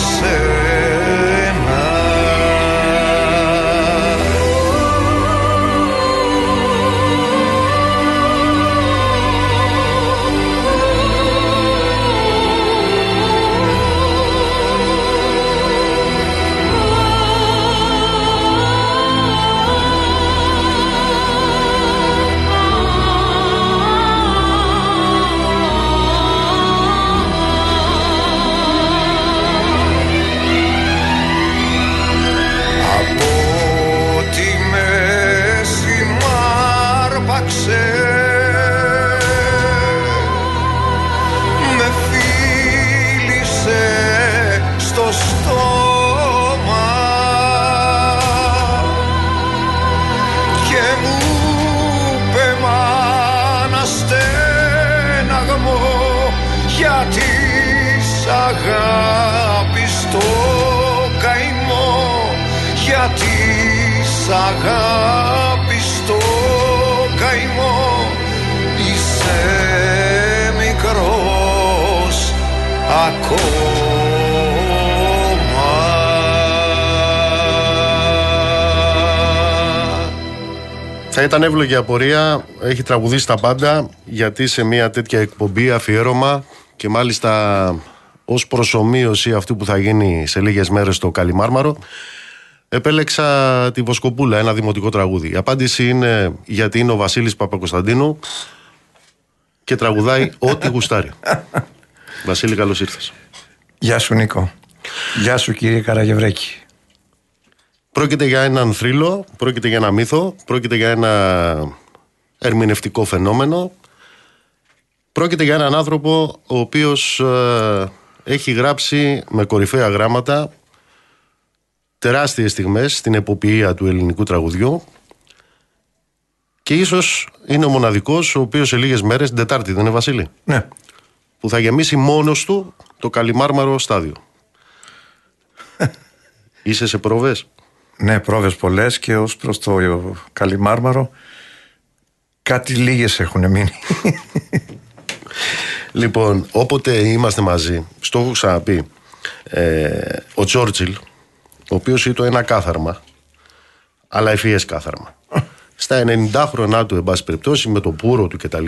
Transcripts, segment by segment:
για ήταν εύλογη απορία, έχει τραγουδήσει τα πάντα, γιατί σε μια τέτοια εκπομπή αφιέρωμα και μάλιστα ως προσωμείωση αυτού που θα γίνει σε λίγες μέρες στο Καλιμάρμαρο, επέλεξα τη Βοσκοπούλα, ένα δημοτικό τραγούδι. Η απάντηση είναι γιατί είναι ο Βασίλης Παπακοσταντίνου και τραγουδάει ό,τι γουστάρει. Βασίλη, καλώς ήρθες. Γεια σου Νίκο. Γεια σου κύριε Καραγευρέκη. Πρόκειται για έναν θρύλο, πρόκειται για ένα μύθο, πρόκειται για ένα ερμηνευτικό φαινόμενο. Πρόκειται για έναν άνθρωπο ο οποίος ε, έχει γράψει με κορυφαία γράμματα τεράστιες στιγμές στην εποποιία του ελληνικού τραγουδιού και ίσως είναι ο μοναδικός ο οποίος σε λίγες μέρες, την Τετάρτη δεν είναι Βασίλη, Ναι. που θα γεμίσει μόνος του το Καλιμάρμαρο στάδιο. Είσαι σε προβές. Ναι, πρόβες πολλές και ως προς το Καλιμάρμαρο κάτι λίγες έχουν μείνει. Λοιπόν, όποτε είμαστε μαζί, στο έχω ξαναπεί, ε, ο Τσόρτσιλ, ο οποίος ήταν ένα κάθαρμα, αλλά ευφυές κάθαρμα. Στα 90 χρονά του, εν πάση περιπτώσει, με το πουρο του κτλ.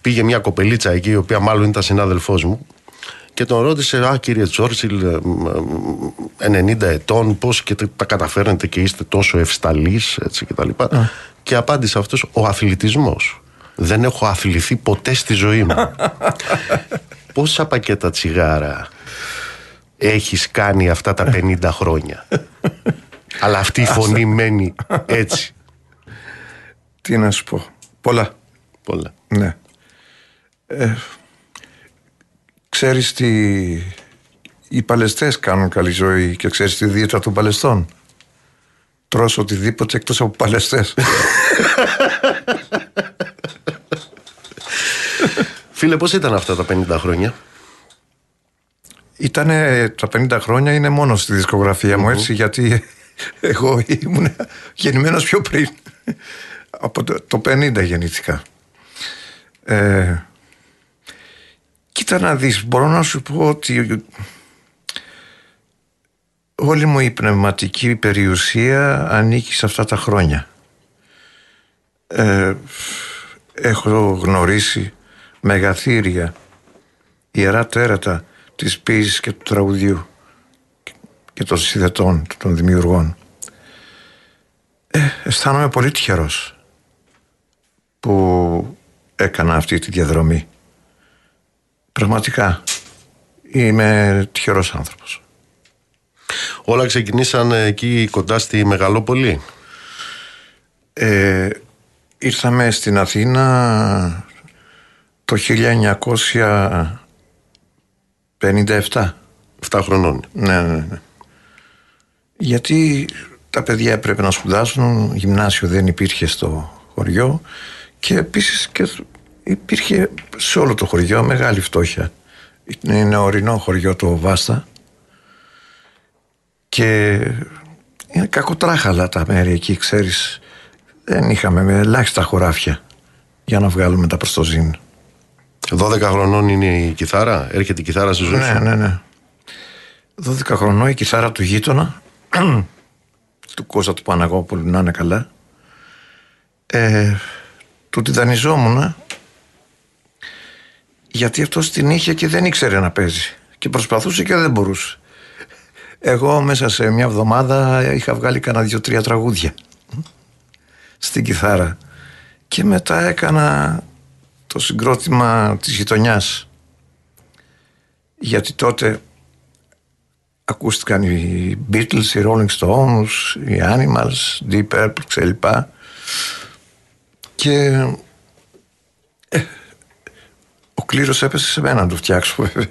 Πήγε μια κοπελίτσα εκεί, η οποία μάλλον ήταν συνάδελφός μου, και τον ρώτησε, Α, κύριε Τσόρτσιλ, ε, ε, 90 ετών, πώς και τα καταφέρνετε και είστε τόσο ευσταλείς, έτσι κτλ. Και απάντησε αυτός, ο αθλητισμός. Δεν έχω αθληθεί ποτέ στη ζωή μου. Πόσα πακέτα τσιγάρα έχεις κάνει αυτά τα 50 χρόνια; Αλλά αυτή η φωνή μένει έτσι. Τι να σου πω. Πολλά. Πολλά. Ναι. Ε, ξέρεις τι οι παλαιστές κάνουν καλή ζωή και ξέρεις τη δίαιτα των παλαιστών; Τρως οτιδήποτε εκτός από παλαιστές. Φίλε, πώς ήταν αυτά τα 50 χρόνια; Ήτανε τα 50 χρόνια είναι μόνο στη δισκογραφία μου έτσι γιατί εγώ ήμουν γεννημένος πιο πριν. Από το, το 50 γεννήθηκα. Ε, κοίτα να δεις, μπορώ να σου πω ότι όλη μου η πνευματική περιουσία ανήκει σε αυτά τα χρόνια. Ε, έχω γνωρίσει μεγαθύρια, ιερά τέρατα της ποίησης και του τραγουδιού και των συνδετών, των δημιουργών. Ε, αισθάνομαι πολύ τυχερός που έκανα αυτή τη διαδρομή. Πραγματικά είμαι τυχερός άνθρωπος. Όλα ξεκινήσαν εκεί κοντά στη Μεγαλόπολη; Ε, ήρθαμε στην Αθήνα το 1957. 7 χρονών. Ναι, ναι, ναι. Γιατί τα παιδιά έπρεπε να σπουδάσουν, γυμνάσιο δεν υπήρχε στο χωριό και επίσης και υπήρχε σε όλο το χωριό μεγάλη φτώχεια. Είναι ορεινό χωριό το Βάστα και είναι κακοτράχαλα τα μέρη εκεί, ξέρεις. Δεν είχαμε με ελάχιστα χωράφια για να βγάλουμε τα προστοζήν. 12 χρονών είναι η κιθάρα, έρχεται η κιθάρα στη ζωή Ναι, σου; ναι, ναι. 12 χρονών η κιθάρα του γείτονα, του Κώστα του Παναγόπουλου, να είναι καλά. Ε, του τη δανειζόμουν γιατί αυτός την είχε και δεν ήξερε να παίζει. Και προσπαθούσε και δεν μπορούσε. Εγώ μέσα σε μια εβδομάδα είχα βγάλει κανένα δύο-τρία τραγούδια στην κιθάρα. Και μετά έκανα το συγκρότημα της γειτονιάς. Γιατί τότε ακούστηκαν οι Beatles, οι Rolling Stones, οι Animals, Deep Purple κλπ. Και ε, ο κλήρος έπεσε σε μένα να το φτιάξω βέβαια.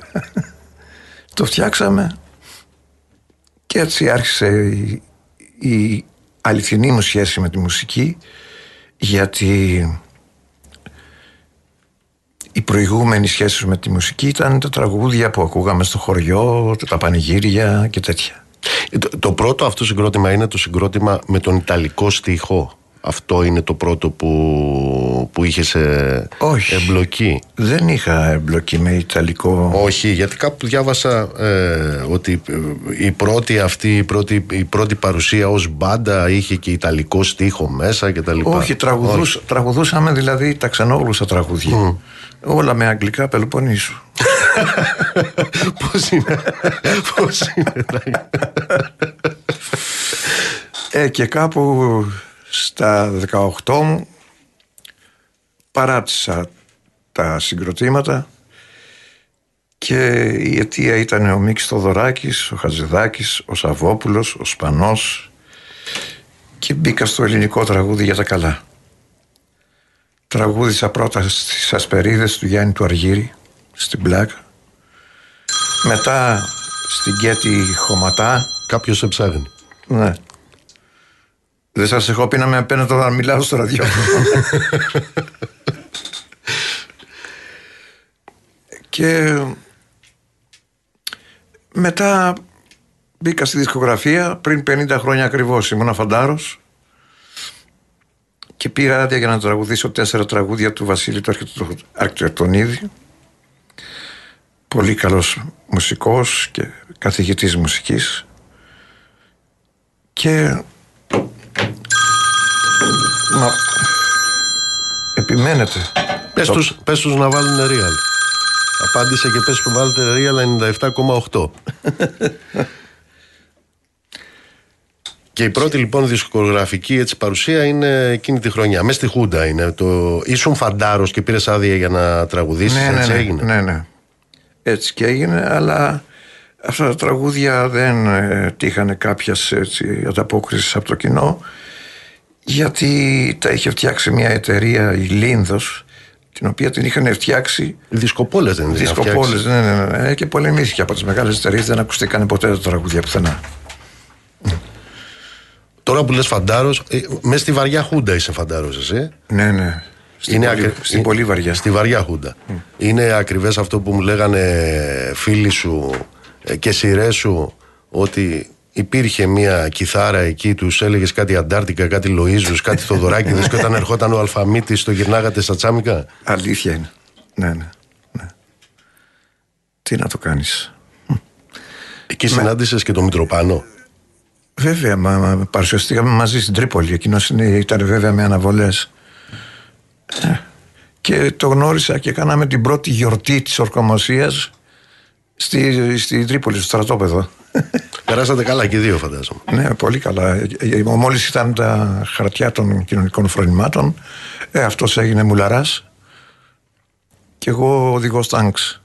το φτιάξαμε και έτσι άρχισε η, η αληθινή μου σχέση με τη μουσική γιατί η προηγούμενη σχέση με τη μουσική ήταν τα τραγούδια που ακούγαμε στο χωριό, τα πανηγύρια και τέτοια. Ε, Το, το πρώτο αυτό συγκρότημα είναι το συγκρότημα με τον Ιταλικό στίχο. Αυτό είναι το πρώτο που, που είχε Όχι. εμπλοκή; Δεν είχα εμπλοκή με Ιταλικό. Όχι, γιατί κάπου διάβασα ε, ότι ε, η πρώτη αυτή, η πρώτη, η πρώτη παρουσία ως μπάντα είχε και Ιταλικό στίχο μέσα και τα λοιπά. Όχι, τραγουδούς, τραγουδούσαμε δηλαδή τα ξενόγλωσσα τραγούδια. Όλα με αγγλικά Πελοποννήσου. Πώς είναι, πώς είναι. Ε, και κάπου στα 18 μου παράτησα τα συγκροτήματα και η αιτία ήταν ο Μίκης Θοδωράκης, ο Χατζηδάκης, ο Σαββόπουλος, ο Σπανός και μπήκα στο ελληνικό τραγούδι για τα καλά. Τραγούδισα πρώτα στις ασπερίδες του Γιάννη του Αργύρη, στην Πλάκα. Μετά στην Κέτη Χωματά, Κάποιος σε ψάχνει. ναι. Δεν σας έχω πει να με απέναντι να μιλάω στο ραδιόφωνο. και μετά μπήκα στη δισκογραφία πριν 50 χρόνια ακριβώς ήμουν φαντάρος και πήγα άδεια για να τραγουδήσω τέσσερα τραγούδια του Βασίλη του Αρχιτεκτο- Αρχιτεκτονίδη πολύ καλός μουσικός και καθηγητής μουσικής και Επιμένετε. Πες τους, πες τους να βάλουν real. Απάντησε και πες που βάλετε real 97,8. Και η πρώτη λοιπόν δισκογραφική έτσι, παρουσία είναι εκείνη τη χρονιά. Μέσα στη Χούντα είναι. Το... Ήσουν φαντάρος και πήρες άδεια για να τραγουδήσεις. ναι, ναι, έτσι ναι, έγινε. ναι, ναι. Έτσι και έγινε, αλλά αυτά τα τραγούδια δεν ε, τύχανε κάποιας ανταπόκρισης από το κοινό γιατί τα είχε φτιάξει μια εταιρεία η Λίνδος την οποία την είχαν φτιάξει Οι δισκοπόλες δεν είναι. δισκοπόλες. Ναι, ναι, ναι, ναι, και πολεμήθηκε από τις μεγάλες εταιρείες. Δεν ακουστήκαν ποτέ τα τραγούδια πουθενά. Τώρα που λες φαντάρος, μες στη βαριά χούντα είσαι φαντάρος, εσύ. Ναι, ναι. Στην, Είναι πολύ, ακρι- στην ε- πολύ βαριά. Στη βαριά χούντα. Είναι ακριβές αυτό που μου λέγανε φίλοι σου ε, και σειρές σου ότι υπήρχε μια κιθάρα εκεί, τους έλεγες κάτι Αντάρτικα, κάτι Λοίζους, κάτι Θοδωράκηδες και όταν ερχόταν ο Αλφαμίτης το γυρνάγατε στα τσάμικα; Αλήθεια είναι. Ναι, ναι, ναι. Τι να το κάνεις. Εκεί συνάντησες και τον Μητροπάνο; Βέβαια, μα, μα, παρουσιαστήκαμε μαζί στην Τρίπολη. Εκείνος ήταν βέβαια με αναβολές. Και το γνώρισα και κάναμε την πρώτη γιορτή της ορκομοσίας στη, στη Τρίπολη, στο στρατόπεδο. Περάσατε καλά και οι δύο, φαντάζομαι. ναι, πολύ καλά. Μόλις ήταν τα χαρτιά των κοινωνικών φρονημάτων, ε, αυτός έγινε μουλαράς. Και εγώ οδηγός τάγκς.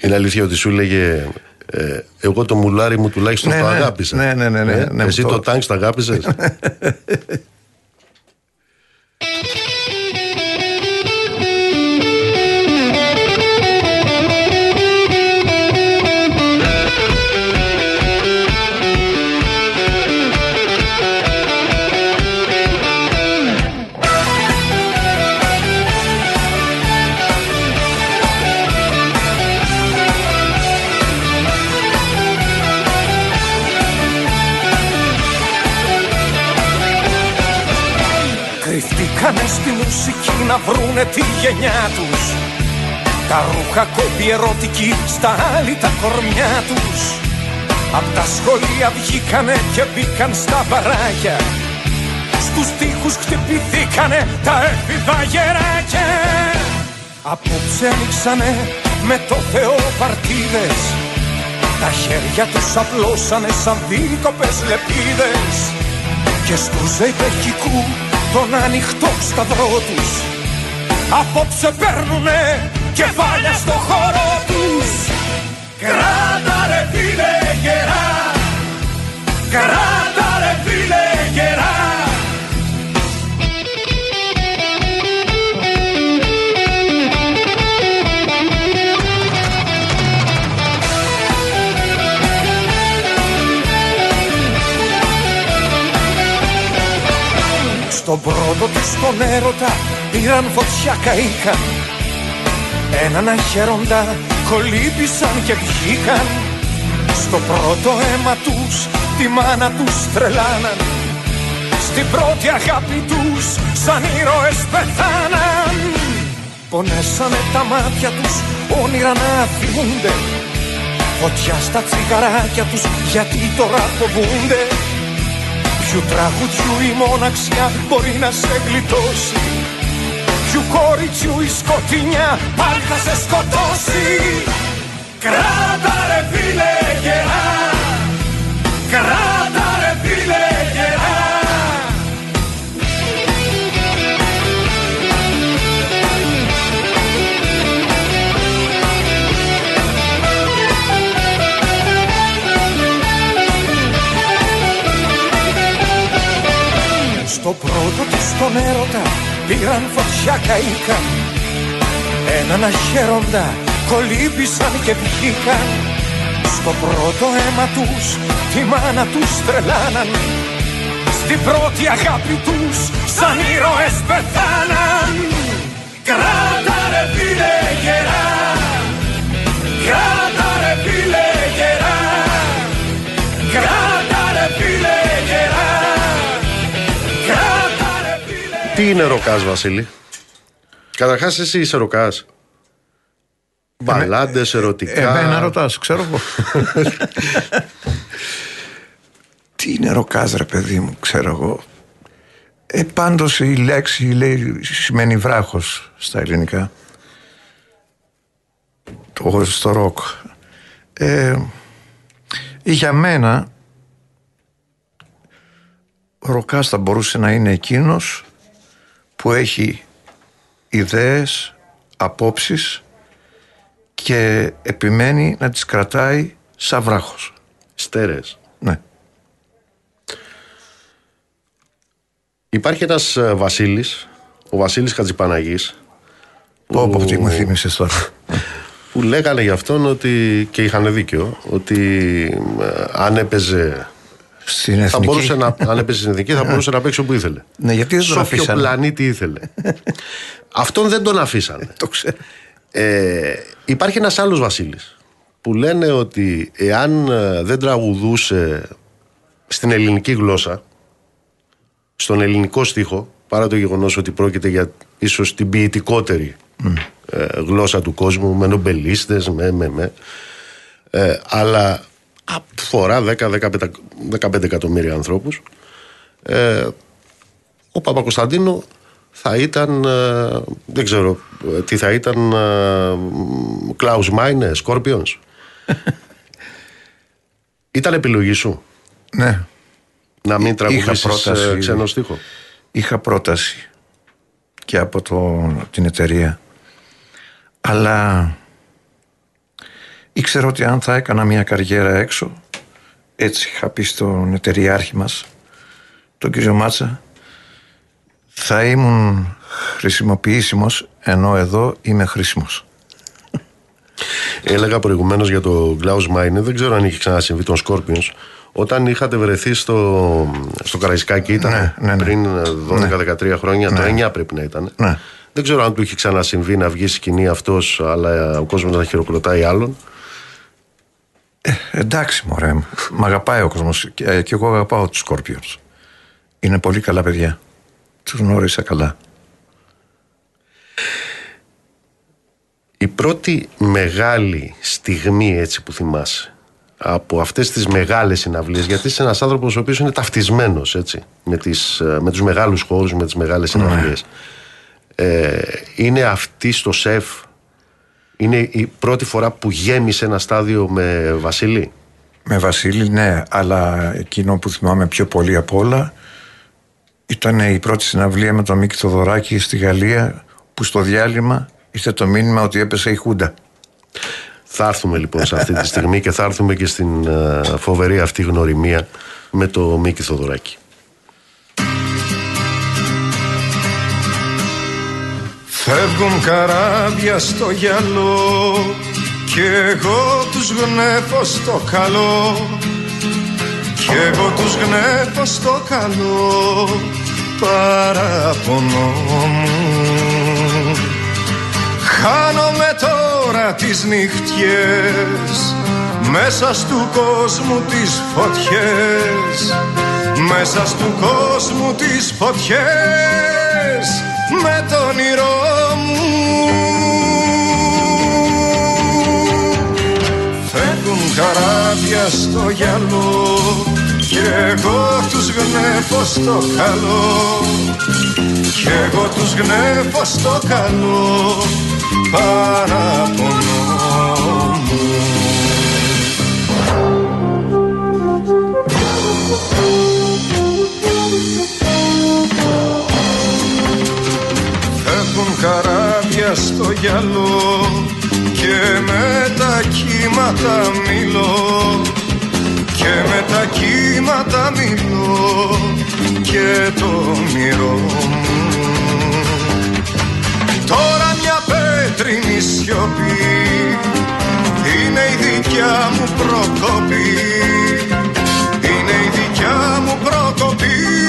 Είναι αλήθεια ότι σου έλεγε ε, Εγώ το μουλάρι μου τουλάχιστον Ναι, το ναι. αγάπησα. Ναι, ναι, ναι, ναι, Ε, ναι, Εσύ το- το τάγκς το αγάπησες; να βρούνε τη γενιά τους. Τα ρούχα κόπη ερωτική στα άλλη τα κορμιά τους. Απ' τα σχολεία βγήκανε και μπήκαν στα μπαράκια. Στους τοίχους χτυπηθήκανε τα έφηβα γεράκια. Απόψε ανοίξανε με το Θεό παρτίδες. Τα χέρια τους απλώσανε σαν δίκοπες λεπίδες. Και στους ζεϊπεχικού τον ανοιχτό σταυρό τους Απόψε παίρνουνε κεφάλια στο χώρο τους. Κράτα ρε φίλε γερά. Κράτα Στον πρώτο τους τον έρωτα πήραν φωτιά καήκαν Έναν αχαίροντα κολύμπησαν και βγήκαν. Στο πρώτο αίμα τους τη μάνα τους τρελάναν. Στην πρώτη αγάπη τους σαν ήρωες πεθάναν. Πονέσανε τα μάτια τους όνειρα να θυμούνται Φωτιά στα τσιγαράκια τους γιατί τώρα φοβούνται Ποιου τραγουδιού η μοναξιά μπορεί να σε γλιτώσει. Ποιου κοριτσιού η σκοτεινιά πάλι θα σε σκοτώσει. Κράτα ρε φίλε γερά. Κράτα Στο πρώτο της τον έρωτα πήραν φωτιά καήκαν Έναν αχαίροντα κολύμπησαν και βγήκαν. Στο πρώτο αίμα τους τη μάνα τους τρελάναν. Στην πρώτη αγάπη τους σαν ήρωες πεθάναν. Κράτα ρε φίλε γερά Κράτα Τι είναι ροκάς, Βασίλη; Καταρχάς, εσύ είσαι ροκάς. Μπαλάντες, ερωτικά. Εμένα ρωτάς, ξέρω εγώ. Τι είναι ροκάζ, ρε παιδί μου, ξέρω εγώ. Ε, πάντως η λέξη λέει, σημαίνει βράχος στα ελληνικά. Το, στο ροκ. Ε, για μένα ο ροκάς θα μπορούσε να είναι εκείνος που έχει ιδέες, απόψεις και επιμένει να τις κρατάει σαν βράχος. Στέρες. Ναι. Υπάρχει ένας ε, Βασίλης, ο Βασίλης Χατζηπαναγής, Πω πω τι μου θύμισες τώρα. που λέγανε για αυτόν ότι και είχαν δίκιο ότι ε, αν έπαιζε Στην θα εθνική. μπορούσε να, αν έπαιζε στην εθνική θα μπορούσε να παίξει όπου ήθελε. Ναι, γιατί δεν τον Σε όποιο αφήσανε. πλανήτη ήθελε. Αυτόν δεν τον αφήσανε. Το ξέρω. Ε, υπάρχει ένας άλλος Βασίλης που λένε ότι εάν ε, δεν τραγουδούσε στην ελληνική γλώσσα στον ελληνικό στίχο παρά το γεγονός ότι πρόκειται για ίσως την ποιητικότερη ε, γλώσσα του κόσμου με νομπελίστες με με με ε, αλλά αφορά 10-15 15 εκατομμύρια ανθρώπους ε, ο Παπα-Κωνσταντίνο θα ήταν, ε, δεν ξέρω ε, τι θα ήταν, Κλάους Μάινε, Σκόρπιονς. ήταν επιλογή σου Ναι, να μην τραγουδήσεις πρόταση. ε, ξένο στίχο. είχα πρόταση και από το, την εταιρεία. Αλλά ήξερα ότι αν θα έκανα μια καριέρα έξω, έτσι είχα πει στον εταιριάρχη μας, τον κύριο Μάτσα, θα ήμουν χρησιμοποιήσιμος, ενώ εδώ είμαι χρήσιμος. Έλεγα προηγουμένως για το Klaus Μάινε, δεν ξέρω αν είχε ξανασυμβεί τον Σκόρπιονς. Όταν είχατε βρεθεί στο, στο Καραϊσκάκι, ήταν Ναι, ναι, ναι. πριν ε, 12-13 χρόνια, το 9 πρέπει να ήταν. Ναι. Δεν ξέρω αν του είχε ξανασυμβεί να βγει σκηνή αυτός, αλλά ε, ο κόσμος να χειροκροτάει άλλον. Εντάξει μωρέ, μ' αγαπάει ο κόσμος και, ε, και εγώ αγαπάω τους Σκόρπιους. Είναι πολύ καλά παιδιά. Τους γνώρισα καλά. Η πρώτη μεγάλη στιγμή έτσι που θυμάσαι από αυτές τις μεγάλες συναυλίες γιατί είσαι ένας άνθρωπος ο οποίος είναι ταυτισμένος έτσι με, τις, ε, με τους μεγάλους χώρους, με τις μεγάλες συναυλίες ε, είναι αυτή στο ΣΕΦ είναι η πρώτη φορά που γέμισε ένα στάδιο με Βασίλη; Με Βασίλη ναι, αλλά εκείνο που θυμάμαι πιο πολύ απ' όλα ήταν η πρώτη συναυλία με τον Μίκη Θοδωράκη στη Γαλλία που στο διάλειμμα ήρθε το μήνυμα ότι έπεσε η Χούντα. Θα έρθουμε λοιπόν σε αυτή τη στιγμή και θα έρθουμε και στην ε, φοβερή αυτή γνωριμία με το Μίκη Θοδωράκη. Φεύγουν καράβια στο γυαλό Κι εγώ τους γνέφω στο καλό. Κι εγώ τους γνέφω στο καλό Παραπονό μου. Χάνομαι τώρα τις νύχτιες Μέσα στου κόσμου τις φωτιές. Μέσα στου κόσμου τις φωτιές Με το όνειρό καράβια στο γυαλό Κι εγώ τους γνέφω στο καλό. Κι εγώ τους γνέφω στο καλό Παραπονό μου Φεύγουν καράβια στο γυαλό και με τα κύματα μιλώ. Και με τα κύματα μιλώ. Και το όνειρό μου. Τώρα μια πέτρινη σιωπή είναι η δικιά μου προκοπή. Είναι η δικιά μου προκοπή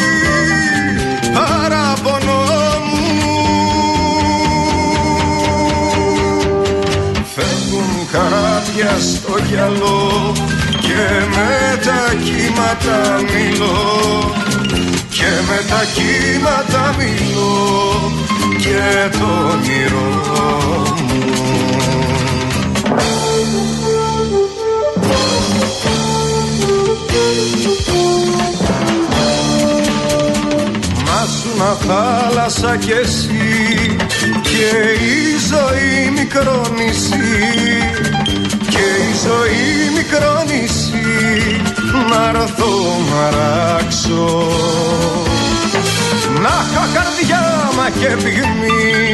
καράβια στο γυαλό και με τα κύματα μιλώ. Και με τα κύματα μιλώ και το όνειρό μου. Μάσουνα θάλασσα κι εσύ και η ζωή μικρό νησί και η ζωή μικρό νησί. Να έρθω να ράξω να είχα καρδιά μα και πυγμή.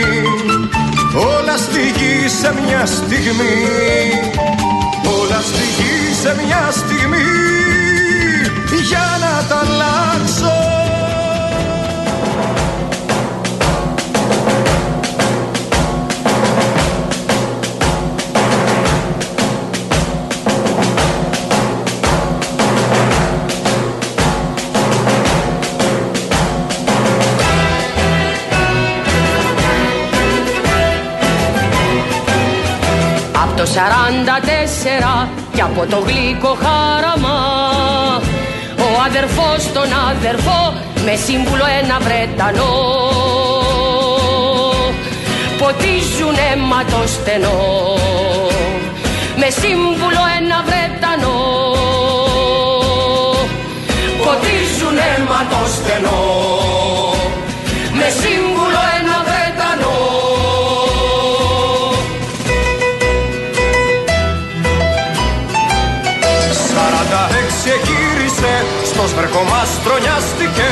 Όλα στη γη σε μια στιγμή. Όλα στη γη σε μια στιγμή. Για να τα αλλάξω σαράντα τέσσερα κι από το γλυκό χάραμα. Ο αδερφός τον αδερφό με σύμβουλο ένα Βρετανό. Ποτίζουν αίμα το στενό με σύμβουλο ένα Βρετανό μας τρονιάστηκε.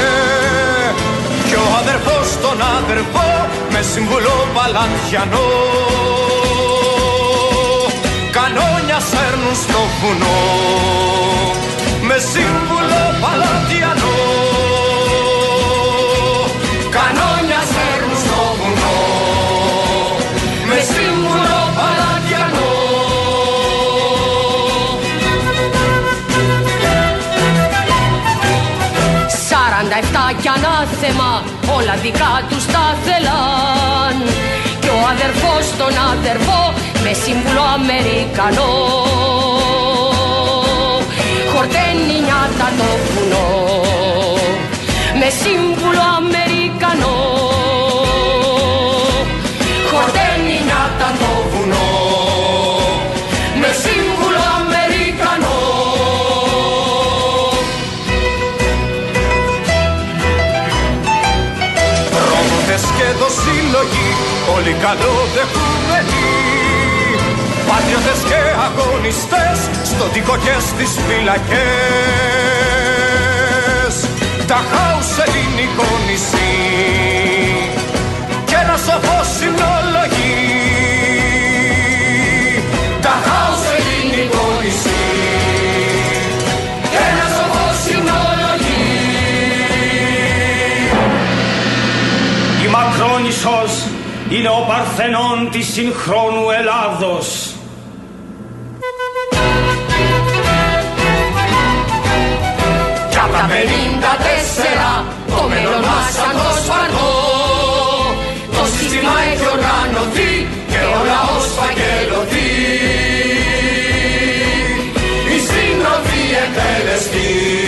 Κι ο αδερφός τον αδερφό με συμβουλό παλατιανό κανόνια σέρνουν στο βουνό. Με σύμβουλο παλατιανό Σαράντα εφτά κι ανάθεμα όλα δικά τους τα θέλαν. Κι ο αδερφός τον αδερφό με σύμβουλο Αμερικανό. Χορταίνει νιάτα το βουνό με σύμβουλο Αμερικανό όλοι καλοδεχούμενοι Πατριώτες και αγωνιστές, στον τοίκο και στις φυλακές. Τα χάους ελληνικό νησί και ένα σοφό είναι ο Παρθενών της συγχρόνου Ελλάδος. Κι απ' τα 54 το μέλλον μας σαν το σπαρτό Το σύστημα έχει οργανωθεί και ο λαός φαγγελωθεί Οι σύντροφοι εκτελεστοί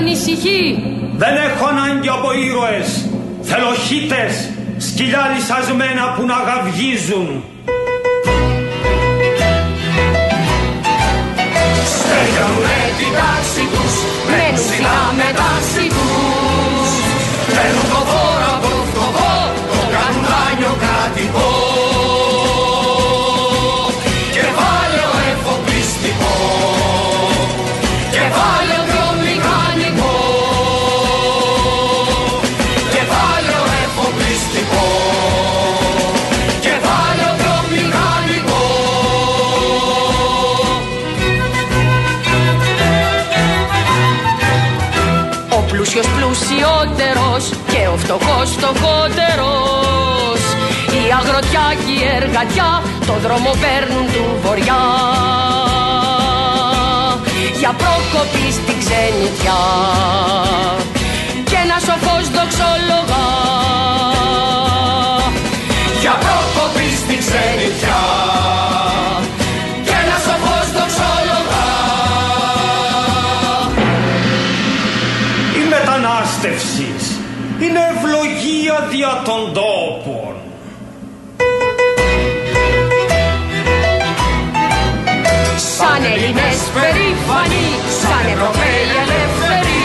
ανησυχεί Δεν έχω ανάγκη από ήρωες, θέλω χίτες, σκυλιά λυσασμένα που να γαυγίζουν. Φτωχός φτωχότερος Η αγροτιά και η εργατιά το δρόμο παίρνουν του βοριά. Για πρόκοπη στην ξενιτιά και ένα σοφός δοξολογά Για πρόκοπη στην ξενιτιά ευλογία δια των τόπων. Σαν Έλληνες περήφανοι, σαν Ευρωπαίοι ελεύθεροι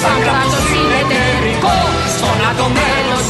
Σαν κράτος συνεταιρικό, στον ΝΑΤΟ μέλος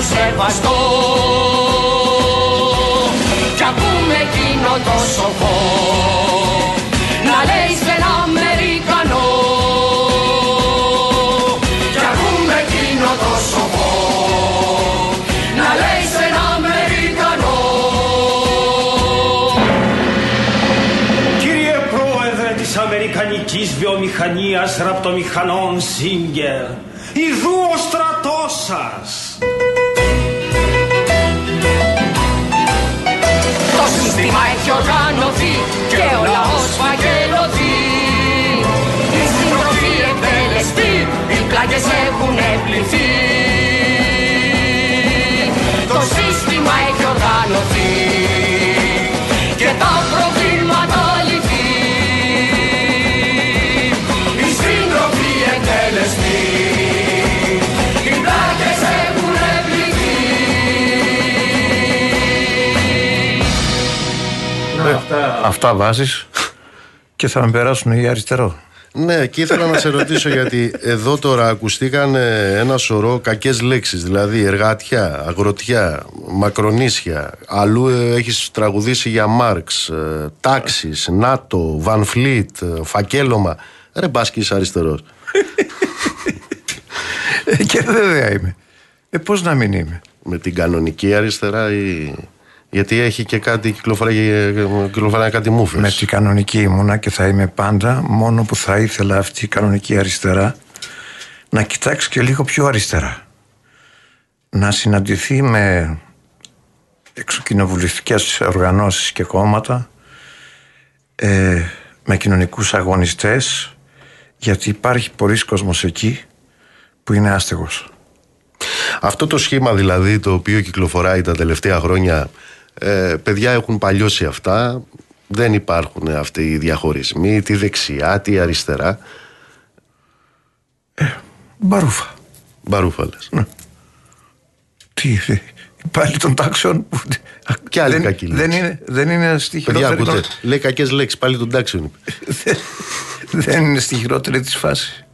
και φίλους σεβαστό. Κι ακούμε εκείνο το σοφό. Να λέει σε ένα Αμερικανό. Κι ακούμε εκείνο το σοφό. Να λέει σε ένα Αμερικανό. Κύριε Πρόεδρε της Αμερικανικής Βιομηχανίας Ραπτομηχανών Σίγκερ, έχει οργανωθεί και ο λαός φαγγελωθεί. Οι συντροφοί εκτελεστεί, οι πλάγες έχουν πληθεί Αυτά βάζεις και θα με περάσουν οι αριστερό. Ναι, και ήθελα να σε ρωτήσω γιατί εδώ τώρα ακουστήκαν ε, ένα σωρό κακές λέξεις, δηλαδή εργατιά, αγροτιά, μακρονίσια, αλλού ε, έχεις τραγουδήσει για Μάρξ, ε, τάξεις, ΝΑΤΟ, Βαν Φλίτ, ε, φακέλωμα. Ρε μπας και είσαι αριστερός. Ε, και βέβαια είμαι. Ε, πώς να μην είμαι; Με την κανονική αριστερά ή... Γιατί έχει και κάτι, κυκλοφορεί, κυκλοφορεί κάτι μούφες. Με την κανονική ήμουνα και θα είμαι πάντα, μόνο που θα ήθελα αυτή η κανονική αριστερά να κοιτάξει και λίγο πιο αριστερά. Να συναντηθεί με εξοκοινοβουλευτικές οργανώσεις και κόμματα, ε, με κοινωνικούς αγωνιστές, γιατί υπάρχει πολλοί κόσμος εκεί που είναι άστεγος. Αυτό το σχήμα δηλαδή το οποίο κυκλοφοράει τα τελευταία χρόνια ε, παιδιά έχουν παλιώσει αυτά δεν υπάρχουν αυτοί οι διαχωρισμοί τη δεξιά, τη αριστερά Μπαρούφα. μπαρούφα λες. Τι, ε, πάλι των τάξεων που... Κι άλλη δεν, κακή λέξη. δεν είναι, δεν είναι στη παιδιά χειρότερη ακούτε, λέει κακές λέξεις πάλι τον τάξεων είπε. δεν, δεν είναι στη χειρότερη της φάση.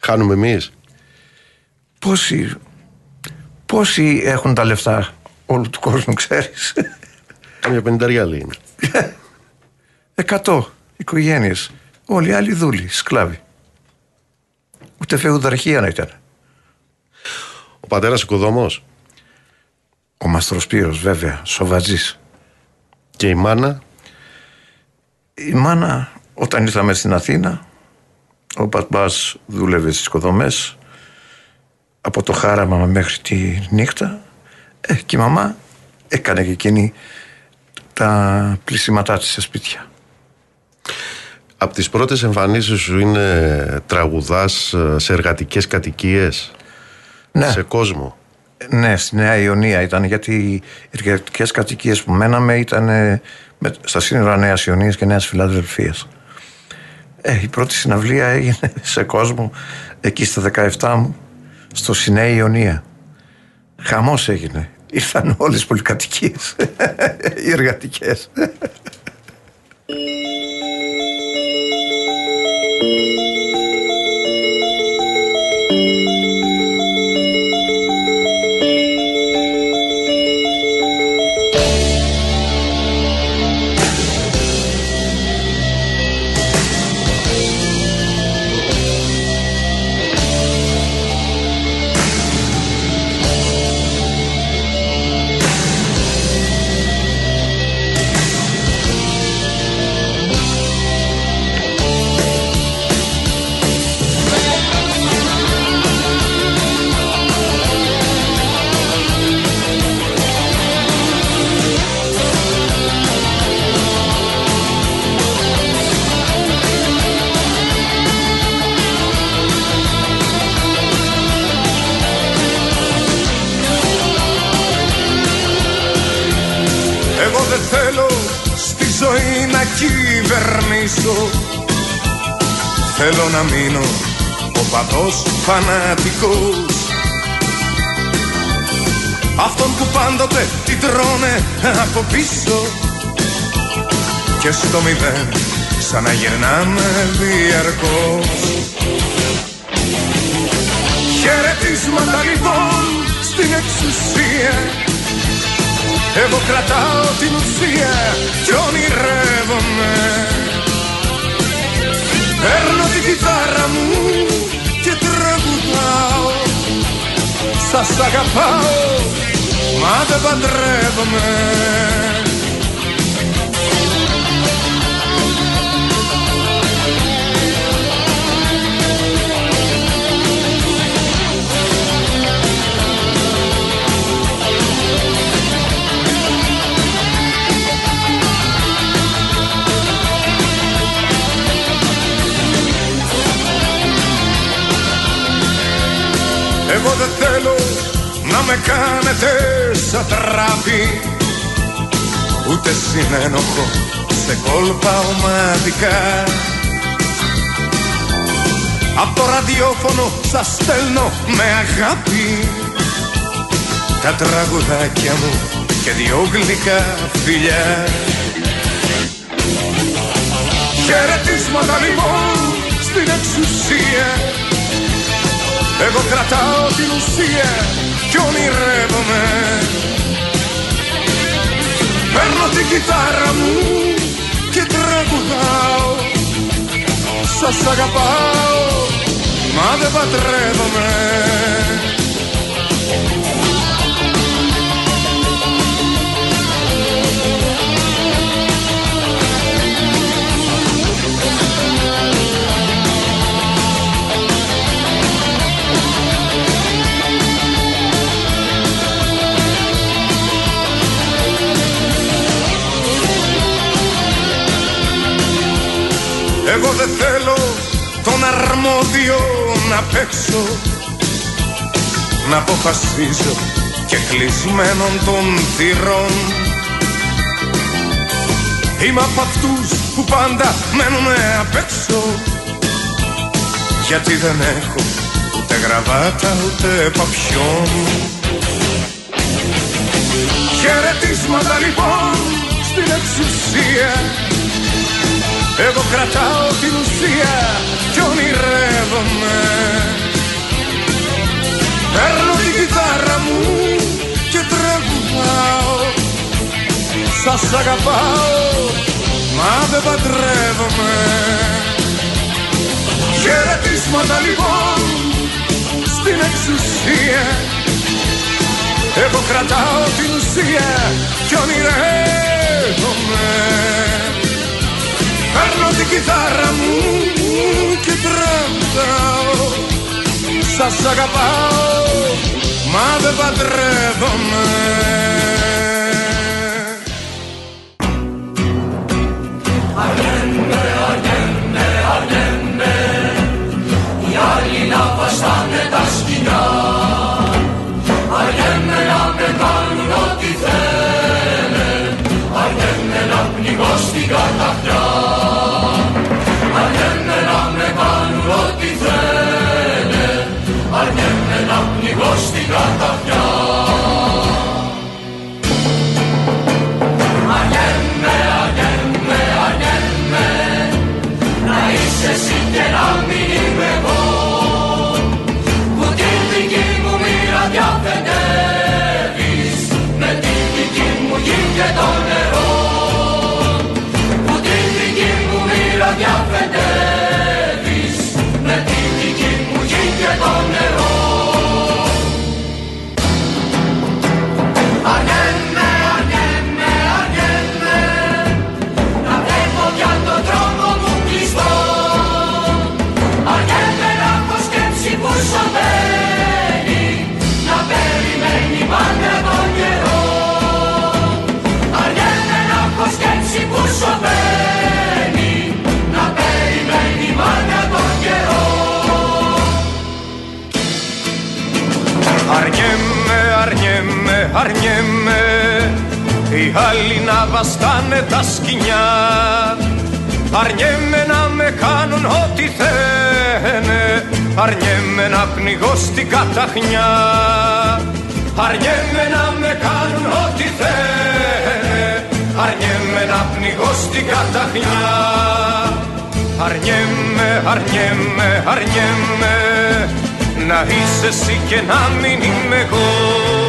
χάνουμε εμείς Πόσοι, πόσοι έχουν τα λεφτά; Όλου του κόσμου, ξέρεις. μια πενταριά λέει είναι. Εκατό οικογένειες. Όλοι οι άλλοι δούλοι, σκλάβοι. Ούτε φεουδαρχία να ήταν. ο πατέρας οικοδόμος Ο Μαστροσπύρος βέβαια, σοβατζής. και η μάνα; Η μάνα όταν ήρθαμε στην Αθήνα ο πατμπάς δούλευε στις οικοδομές από το χάραμα μέχρι τη νύχτα ε, και η μαμά έκανε και εκείνη τα πλησίματά της σε σπίτια. από τις πρώτες εμφανίσεις σου είναι τραγουδάς ε, σε εργατικές κατοικίες Ναι, σε κόσμο; Ναι, στη Νέα Ιωνία ήταν γιατί οι εργατικές κατοικίες που μέναμε ήταν ε, με- στα σύνορα Νέας Ιωνίας και Νέας Φιλαδελφίας. Ε, η πρώτη συναυλία έγινε σε κόσμο εκεί στα 17 μου στο Σινέα Ιωνία. Χαμός έγινε. Ήρθαν όλες οι πολυκατοικίες, οι εργατικές. Εγώ Θέλω να μείνω. Ο παδός φανατικός. Αυτόν που πάντοτε την τρώνε από πίσω. Και στο μηδέν ξαναγυρνάμε διαρκώς. Χαιρετίσματα λοιπόν στην εξουσία. Εγώ κρατάω την ουσία και ονειρεύομαι Παίρνω την κιθάρα μου και τραγουδάω. Σας αγαπάω μα δεν παντρεύομαι Εγώ δεν θέλω να με κάνετε σαν τράπη Ούτε συνένοχο σε κόλπα ομαδικά. Απ' το ραδιόφωνο σας στέλνω με αγάπη. Τα τραγουδάκια μου και δυο γλυκά φιλιά. Χαιρετίσματα λοιπόν στην εξουσία εγώ κρατάω την ουσία και ονειρεύομαι. Παίρνω την κιθάρα μου και τραγουδάω. Σας αγαπάω μα δεν παντρεύομαι Εγώ δεν θέλω τον αρμόδιο να παίξω Να αποφασίζω και κλεισμένων των θυρών. Είμαι από αυτούς που πάντα μένουνε απ' έξω Γιατί δεν έχω ούτε γραβάτα ούτε παπιόν. Χαιρετίσματα λοιπόν στην εξουσία εγώ κρατάω την ουσία και ονειρεύομαι. Παίρνω την κιθάρα μου και τραγουδάω Σας αγαπάω μα δεν παντρεύομαι. Χαιρετίσματα λοιπόν στην εξουσία. Εγώ κρατάω την ουσία και ονειρεύομαι Παίρνω την κιθάρα μου και τραγουδάω Σας αγαπάω μα δεν παντρεύομαι. Αργένμε, αργένμε, αργένμε Οι άλλοι να βαστάνε τα σκηνιά Αργένμε να με κάνουν ό,τι θένε Αργένμε να πνιγώ στην καταχτιά Αργένμε να με κάνουν ό,τι θένε Αργένμε να πνιγώς στην καταχτιά Αργένμε, αργένμε, αργένμε Να είσαι εσύ και να μην αρνιέμαι, αρνιέμαι Οι άλλοι να βαστάνε τα σκοινιά. Αρνιέμαι να με κάνουν ό,τι θένε Αρνιέμαι να πνιγώ στην καταχνιά. Αρνιέμαι να με κάνουν ό,τι θένε Αρνιέμαι να πνιγώ στην καταχνιά. Αρνιέμαι, αρνιέμαι, αρνιέμαι. Να είσαι εσύ και να μην είμαι εγώ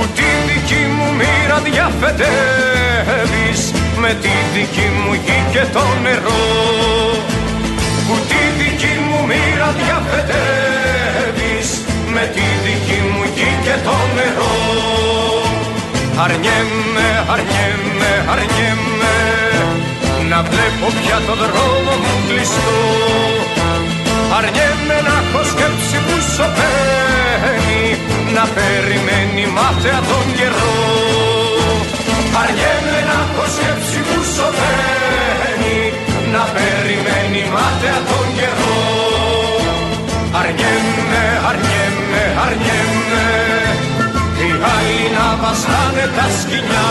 που τη δική μου μοίρα διαφετεύεις. Με τη δική μου γη και το νερό που τη δική μου μοίρα διαφετεύεις. Με τη δική μου γη και το νερό. Αρνιέμαι, αρνιέμαι, αρνιέμαι να βλέπω πια το δρόμο μου κλειστό Αρνιέμαι να έχω σκέψη που σωπαίνει να περιμένει μάταια τον καιρό. Αρνιέμαι να έχω σκέψη που σωπαίνει να περιμένει μάταια τον καιρό. Αρνιέμαι, αρνιέμαι, αρνιέμαι οι άλλοι να βαστάνε τα σκηνιά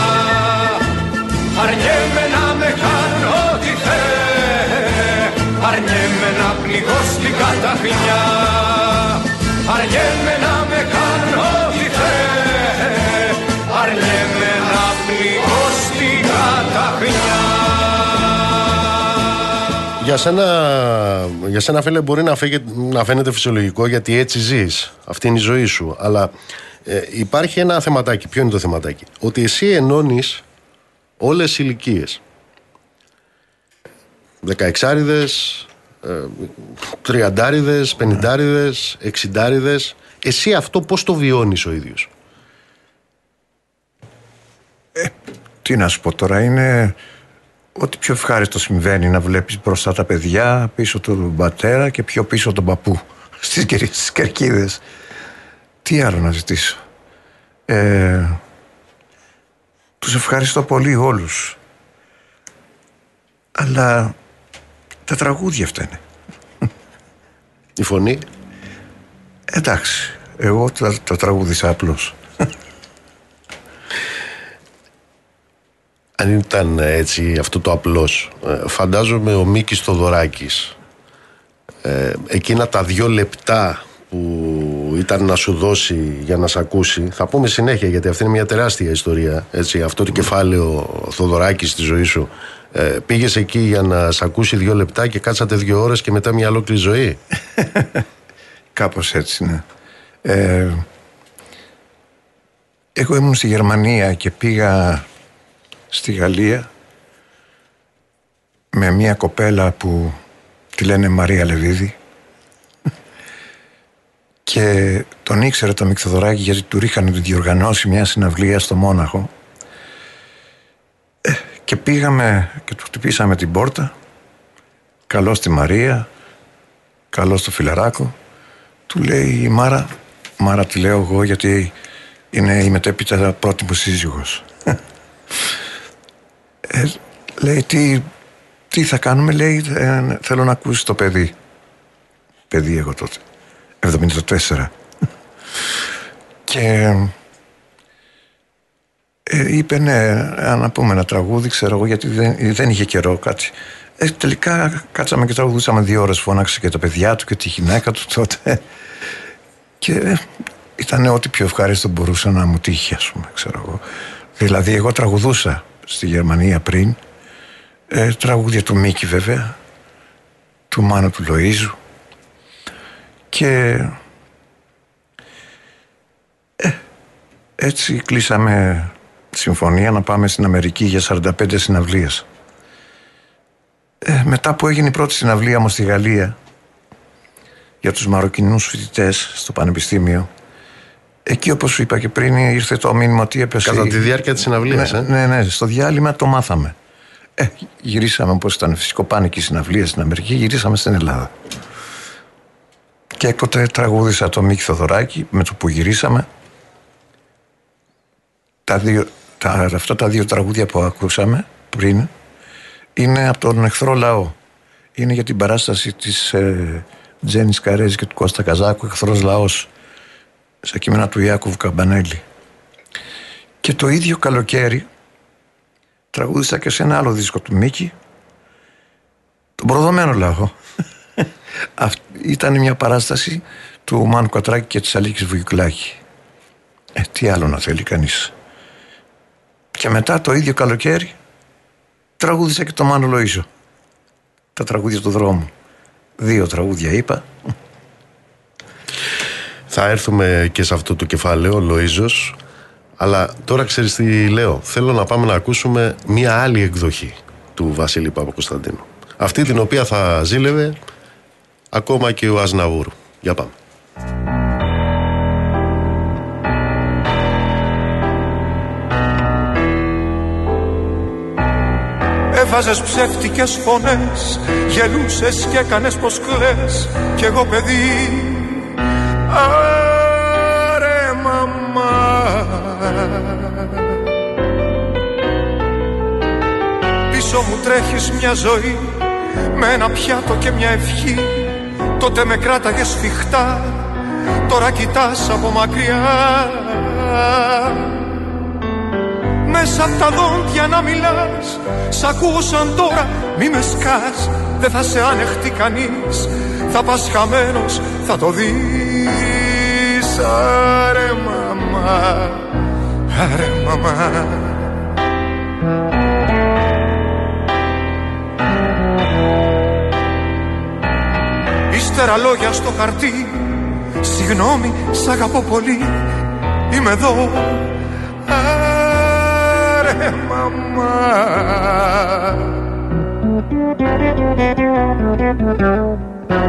Αρνιέμαι να με κάνουν ό,τι θέλε Αρνιέμαι να πνιγώ στην καταχνιά Αρνιέμαι να με κάνουν ό,τι θέλε Αρνιέμαι να πνιγώ στην καταχνιά Για σένα, για σένα φίλε μπορεί να, φαίνεται, να φαίνεται φυσιολογικό γιατί έτσι ζεις. Αυτή είναι η ζωή σου. Αλλά ε, υπάρχει ένα θεματάκι. Ποιο είναι το θεματάκι; Ότι εσύ ενώνεις όλες οι ηλικίες. Δεκαεξάριδες, ε, τριαντάριδες, πενηντάριδες, εξιντάριδες. Εσύ αυτό πώς το βιώνεις ο ίδιος; Τι να σου πω τώρα, είναι ό,τι πιο ευχάριστο συμβαίνει να βλέπεις μπροστά τα παιδιά, πίσω τον πατέρα και πιο πίσω τον παππού στις, κερ- στις κερκίδες. Τι άλλο να ζητήσω; Ε, τους ευχαριστώ πολύ όλους. Αλλά τα τραγούδια φταίνε. Η φωνή. Εντάξει, εγώ τα, τα τραγούδισα απλώς. Αν ήταν έτσι αυτό το απλός ε, Φαντάζομαι ο Μίκης Θοδωράκης ε, Εκείνα τα δυο λεπτά που ήταν να σου δώσει για να σε ακούσει Θα πούμε συνέχεια γιατί αυτή είναι μια τεράστια ιστορία έτσι, Αυτό το κεφάλαιο Θοδωράκης στη ζωή σου ε, Πήγες εκεί για να σε ακούσει δυο λεπτά Και κάτσατε δυο ώρες και μετά μια ολόκληρη ζωή; Κάπως έτσι, ναι. Ε, εγώ ήμουν στη Γερμανία και πήγα στη Γαλλία με μια κοπέλα που τη λένε Μαρία Λεβίδη και τον ήξερε το Μικθοδωράκη γιατί του είχαν διοργανώσει μια συναυλία στο Μόναχο Ε, και πήγαμε και του χτυπήσαμε την πόρτα. Καλό στη Μαρία καλό στο φιλαράκο. Του λέει η Μάρα Μάρα τη λέω εγώ γιατί είναι η μετέπειτα πρώτη μου σύζυγος ε, λέει τι, τι θα κάνουμε λέει «Ε, θέλω να ακούσεις το παιδί παιδί εγώ τότε 74 και ε, είπε ναι να πούμε ένα τραγούδι ξέρω εγώ γιατί δεν, δεν είχε καιρό κάτι ε, τελικά κάτσαμε και τραγουδούσαμε δύο ώρες φώναξε και τα παιδιά του και τη γυναίκα του τότε. Και ήταν ό,τι πιο ευχάριστο μπορούσε να μου τύχει ας πούμε ξέρω εγώ. Δηλαδή εγώ τραγουδούσα στη Γερμανία πριν. Ε, τραγούδια του Μίκη βέβαια του Μάνου του Λοΐζου και ε, έτσι κλείσαμε συμφωνία να πάμε στην Αμερική για 45 συναυλίες. Ε, μετά που έγινε η πρώτη συναυλία μου στη Γαλλία για τους Μαροκινούς φοιτητές στο Πανεπιστήμιο εκεί όπως σου είπα και πριν ήρθε το μήνυμα ότι έπεσε Κατά τη διάρκεια της συναυλίας ναι, ε; ναι, ναι, στο διάλειμμα το μάθαμε. Ε, γυρίσαμε όπως ήταν φυσικό πάνε και οι συναυλίες στην Αμερική γυρίσαμε στην Ελλάδα. Και έκτοτε τραγούδισα το Μίκη Θοδωράκη με το που γυρίσαμε. Τα δύο, τα, αυτά τα δύο τραγούδια που ακούσαμε πριν είναι από τον εχθρό λαό. Είναι για την παράσταση της ε, Τζένις Καρέζης και του Κώστα Καζάκου, εχθρός λαός, στα κείμενα του Ιάκωβου Καμπανέλη. Και το ίδιο καλοκαίρι τραγούδισα και σε ένα άλλο δίσκο του Μίκη, τον προδομένο λαό. Αυτή ήταν μια παράσταση του Μάνου Κατράκη και της Αλίκης Βουγιουκλάκη. Ε, τι άλλο να θέλει κανείς. Και μετά το ίδιο καλοκαίρι τραγούδισα και το Μάνο Λοΐζο. Τα τραγούδια του δρόμου. Δύο τραγούδια είπα. Θα έρθουμε και σε αυτό το κεφάλαιο, Λοΐζος. Αλλά τώρα ξέρεις τι λέω. Θέλω να πάμε να ακούσουμε μία άλλη εκδοχή του Βασίλη Παπα-Κωνσταντίνου. Αυτή την οποία θα ζήλευε ακόμα και ο Ασναβούρου. Για πάμε. Έβαζες ψεύτικες φωνές Γελούσες και έκανες πως κλαις. Κι εγώ παιδί Άρε μαμά. Πίσω μου τρέχεις μια ζωή Με ένα πιάτο και μια ευχή. Τότε με κράταγες σφιχτά Τώρα κοιτάς από μακριά μέσα απ' τα δόντια να μιλάς. Σ' ακούω σαν τώρα μη με σκάς. Δεν θα σε ανεχτεί κανείς. Θα πας χαμένος θα το δεις. Άρε μαμά. Άρε μαμά. Ύστερα λόγια στο χαρτί. Συγγνώμη, σ' αγαπώ πολύ. Είμαι εδώ. Άρε μαμά.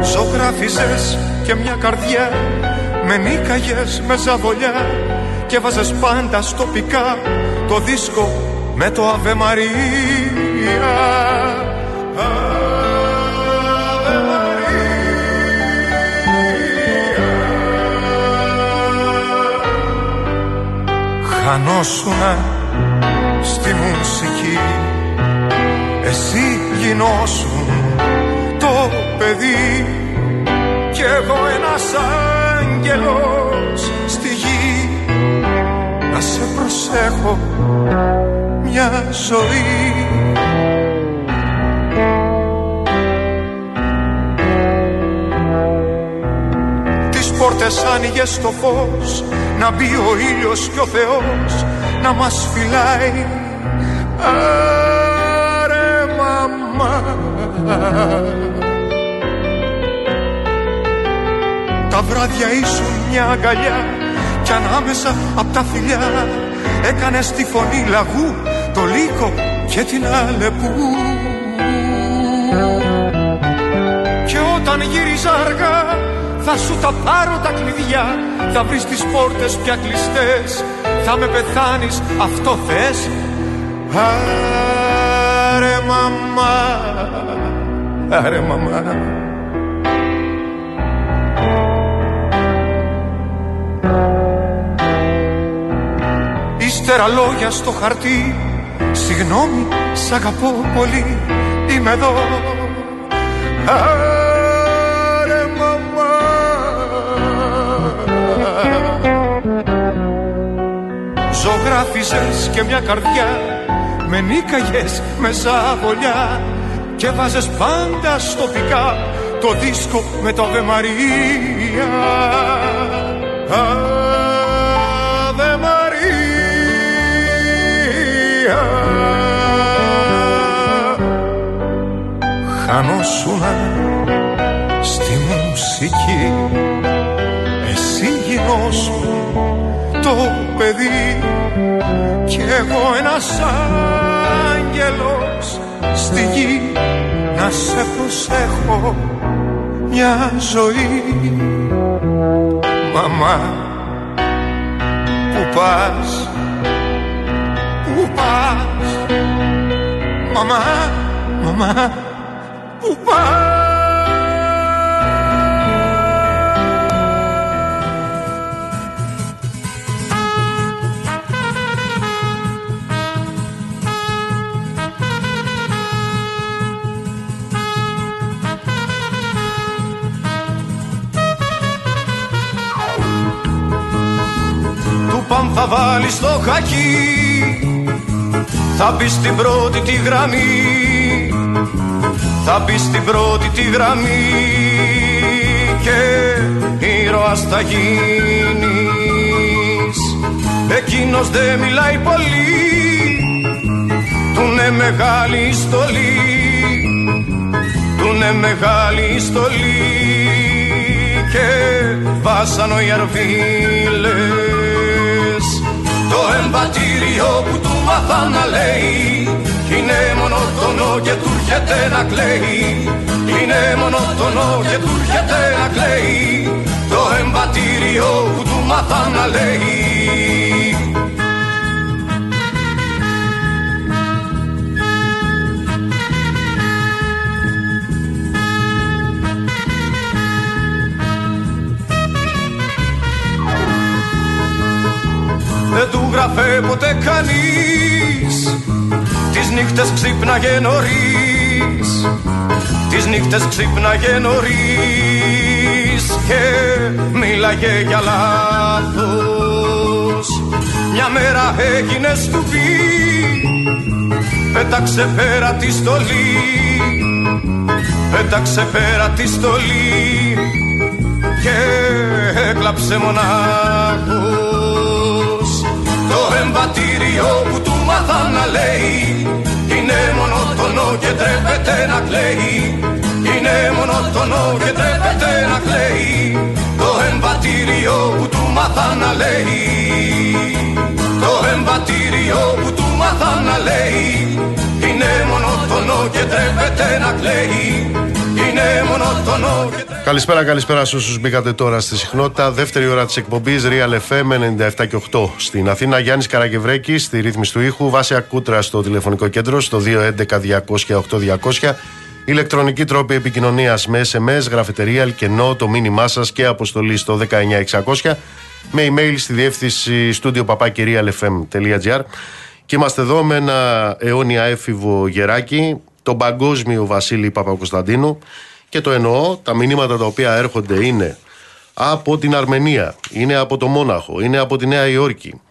Ζωγράφιζες και μια καρδιά Με νίκαγες με ζαβολιά Και βάζες πάντα στο πικά Το δίσκο με το Αβε Μαρία Αβε Μαρία Χανόσουνα στη μουσική. Εσύ γινώσουν το παιδί. Κι εγώ ένας άγγελος στη γη. Να σε προσέχω μια ζωή. Τις πόρτες άνοιγες στο φως Να μπει ο ήλιος και ο Θεός Να μας φυλάει Άρε μαμά. Τα βράδια ήσουν μια αγκαλιά Κι ανάμεσα απ' τα φιλιά Έκανες τη φωνή λαγού Το λύκο και την αλεπού. Και όταν γύριζα αργά θα σου τα πάρω τα κλειδιά Θα βρεις τις πόρτες πια κλειστές Θα με πεθάνεις αυτό θες Άρε μαμά. Άρε μαμά. Ύστερα λόγια στο χαρτί. Συγγνώμη, σ' αγαπώ πολύ. Είμαι εδώ. Άρε μαμά. Ζωγράφιζες και μια καρδιά Με νίκαγες με ζαβολιά Και βάζες πάντα στο πικά Το δίσκο με το Αβε Μαρία Αβε Μαρία Χανόσουνα στη μουσική Εσύ γινώσουν το παιδί Κι εγώ ένας άγγελος στη γη Να σε προσέχω μια ζωή. Μαμά Πού πας Πού πας. Μαμά Μαμά θα βάλεις το χακί. Θα μπει στην πρώτη τη γραμμή. Θα μπει στην πρώτη τη γραμμή. Και ήρωας θα γίνεις. Εκείνος δεν μιλάει πολύ. Του είναι μεγάλη στολή. Του είναι μεγάλη στολή. Και βάσανο οι αρβίλες το εμβατήριο που του μάθα να λέει. Είναι μονοτονό και του έρχεται να κλαίει. Είναι μονοτονό και του έρχεται να κλαίει. Το εμβατήριο που του μάθα να λέει δεν του γραφέ ποτέ κανείς. Τις νύχτες ξύπναγε νωρίς. Τις νύχτες ξύπναγε νωρίς Και μίλαγε για λάθος. Μια μέρα έγινε στουπί Πέταξε πέρα τη στολή. Πέταξε πέρα τη στολή Και έκλαψε μονάχος Το εμβατήριο που του μάθα να λέει. Είναι μονότονο και τρέπεται να κλαίει. Είναι μονότονο και τρέπεται να κλαίει. Το εμβατήριο που του μάθα να λέει. Το εμβατήριο που του μάθα να λέει. Είναι μονότονο και τρέπεται να κλαίει Είναι μονότονο και τρέπεται Καλησπέρα, καλησπέρα σε όσους μπήκατε τώρα στη συχνότητα. Δεύτερη ώρα της εκπομπής Real FM 97 και 8 στην Αθήνα. Γιάννης Καραγευρέκης στη ρύθμιση του ήχου. Βάση Ακούτρα στο τηλεφωνικό κέντρο στο 211-200-8200. Ηλεκτρονική τρόπη επικοινωνίας με SMS, γραφετερία, αλκενό, το μήνυμά σας και αποστολή στο 19600. Με email στη διεύθυνση στούντιο papakirialfm.gr. Και είμαστε εδώ με ένα αιώνια έφηβο γεράκι, τον παγκόσμιο Βασίλη Παπακοσταντίνου. Και το εννοώ, τα μηνύματα τα οποία έρχονται είναι από την Αρμενία, είναι από το Μόναχο, είναι από τη Νέα Υόρκη,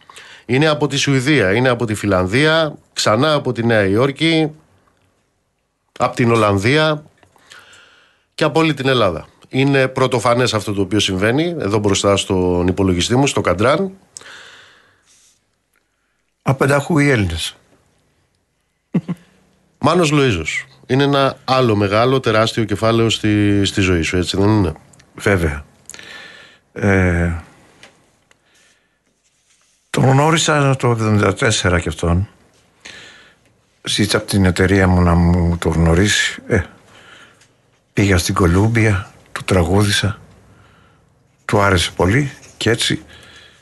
είναι από τη Σουηδία, είναι από τη Φιλανδία, ξανά από τη Νέα Υόρκη, από την Ολλανδία και από όλη την Ελλάδα. Είναι πρωτοφανές αυτό το οποίο συμβαίνει εδώ μπροστά στον υπολογιστή μου, στο Καντράν. Απενταχού οι Έλληνες. Μάνος Λοΐζος. Είναι ένα άλλο μεγάλο, τεράστιο κεφάλαιο στη, στη ζωή σου, έτσι δεν είναι; Βέβαια. Ε, τον γνώρισα το 1974 και αυτόν. Ζήτησα από την εταιρεία μου να μου το γνωρίσει. Ε, πήγα στην Κολούμπια, του τραγούδισα. Του άρεσε πολύ και έτσι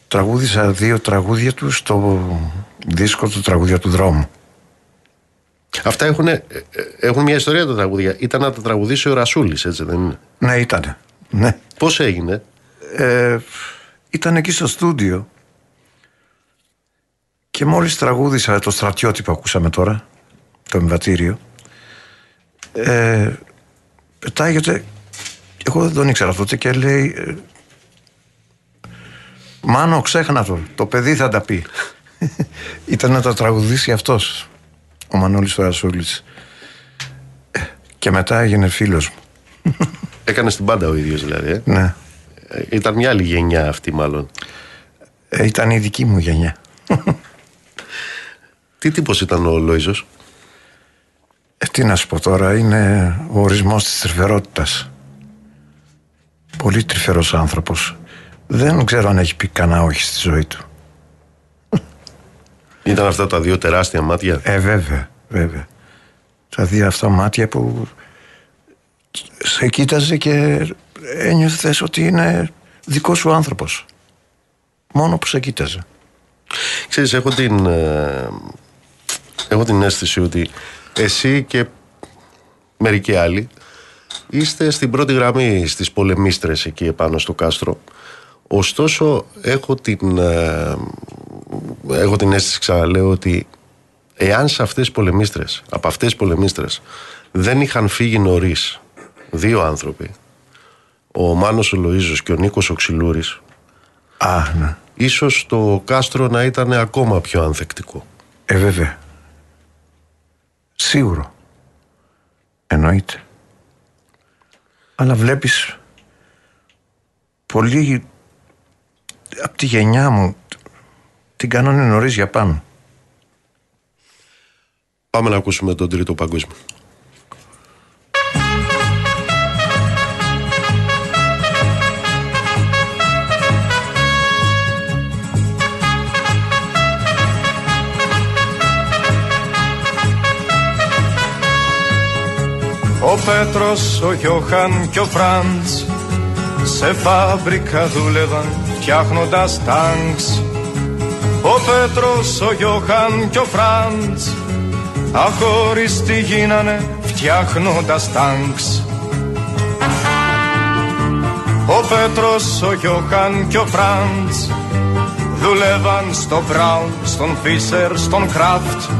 τραγούδισα δύο τραγούδια του στο δίσκο του τραγούδια του δρόμου. Αυτά έχουν, ε, ε, έχουν μια ιστορία τα τραγούδια. Ήταν να τα τραγουδήσει ο Ρασούλης, έτσι δεν είναι; Ναι, ήτανε. Ναι. Πώς έγινε; Ε, ήταν εκεί στο στούντιο και μόλις τραγούδισα το στρατιώτη που ακούσαμε τώρα, το εμβατήριο, ε, πετάγεται, εγώ δεν τον ήξερα τότε και λέει ε, Μάνο ξέχνα το, το παιδί θα τα πει. ήταν να τα τραγουδήσει αυτός, ο Μανώλης Φαρασούλης. Ε, Και μετά έγινε φίλος μου. Έκανε την πάντα ο ίδιος δηλαδή. Ε. Ναι. Ε, Ήταν μια άλλη γενιά αυτή μάλλον. Ε, ήταν η δική μου γενιά. Τι τύπος ήταν ο Λόιζος; Ε, τι να σου πω τώρα, είναι ο ορισμός της τρυφερότητας. Πολύ τρυφερός άνθρωπος. Δεν ξέρω αν έχει πει κανένα όχι στη ζωή του. Ήταν αυτά τα δύο τεράστια μάτια. Ε, βέβαια, βέβαια. Τα δύο αυτά μάτια που σε κοίταζε και ένιωθες ότι είναι δικός σου άνθρωπος. Μόνο που σε κοίταζε. Ξέρεις, έχω την, ε, έχω την αίσθηση ότι εσύ και μερικοί άλλοι είστε στην πρώτη γραμμή στις πολεμίστρες εκεί επάνω στο κάστρο. Ωστόσο, έχω την, ε, έχω την αίσθηση, ξαναλέω, ότι εάν σε αυτές τις πολεμίστρες, από αυτές τις πολεμίστρες, δεν είχαν φύγει νωρίς δύο άνθρωποι, ο Μάνος ο Λοΐζος και ο Νίκος ο Ξυλούρης, Α, ναι. ίσως το κάστρο να ήταν ακόμα πιο ανθεκτικό. Ε, βέβαια. Σίγουρο. Εννοείται. Αλλά βλέπεις πολύ από τη γενιά μου την κάνανε νωρίς για πάνω. Πάμε να ακούσουμε τον τρίτο παγκόσμιο. Ο Πέτρος, ο Γιώχαν και ο Φραντς σε φάμπρικα δούλευαν φτιάχνοντας τάγκς ο Πέτρος, ο Γιώχαν και ο Φραντς αχώριστοι γίνανε φτιάχνοντας τάγκς. Ο Πέτρος, ο Γιώχαν και ο Φραντς Δουλεύαν στο Μπράουν, στον Φίσερ, στον Κράφτ.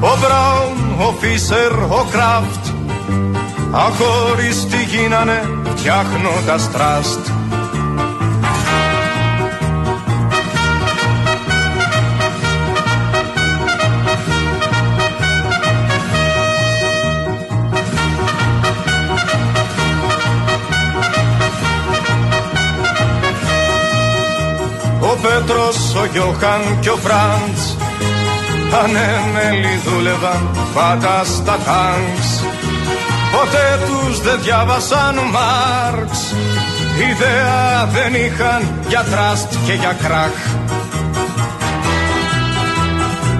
Ο Μπράουν, ο Φίσερ, ο Κράφτ Αχώριστοι γίνανε φτιάχνοντας τραστ Πέτρος, ο Γιώχαν και ο Φραντς. Ανέμελοι δούλευαν πάντα στα τάγκς. Ποτέ τους δεν διάβασαν Μάρξ. Ιδέα δεν είχαν για τραστ και για κράχ.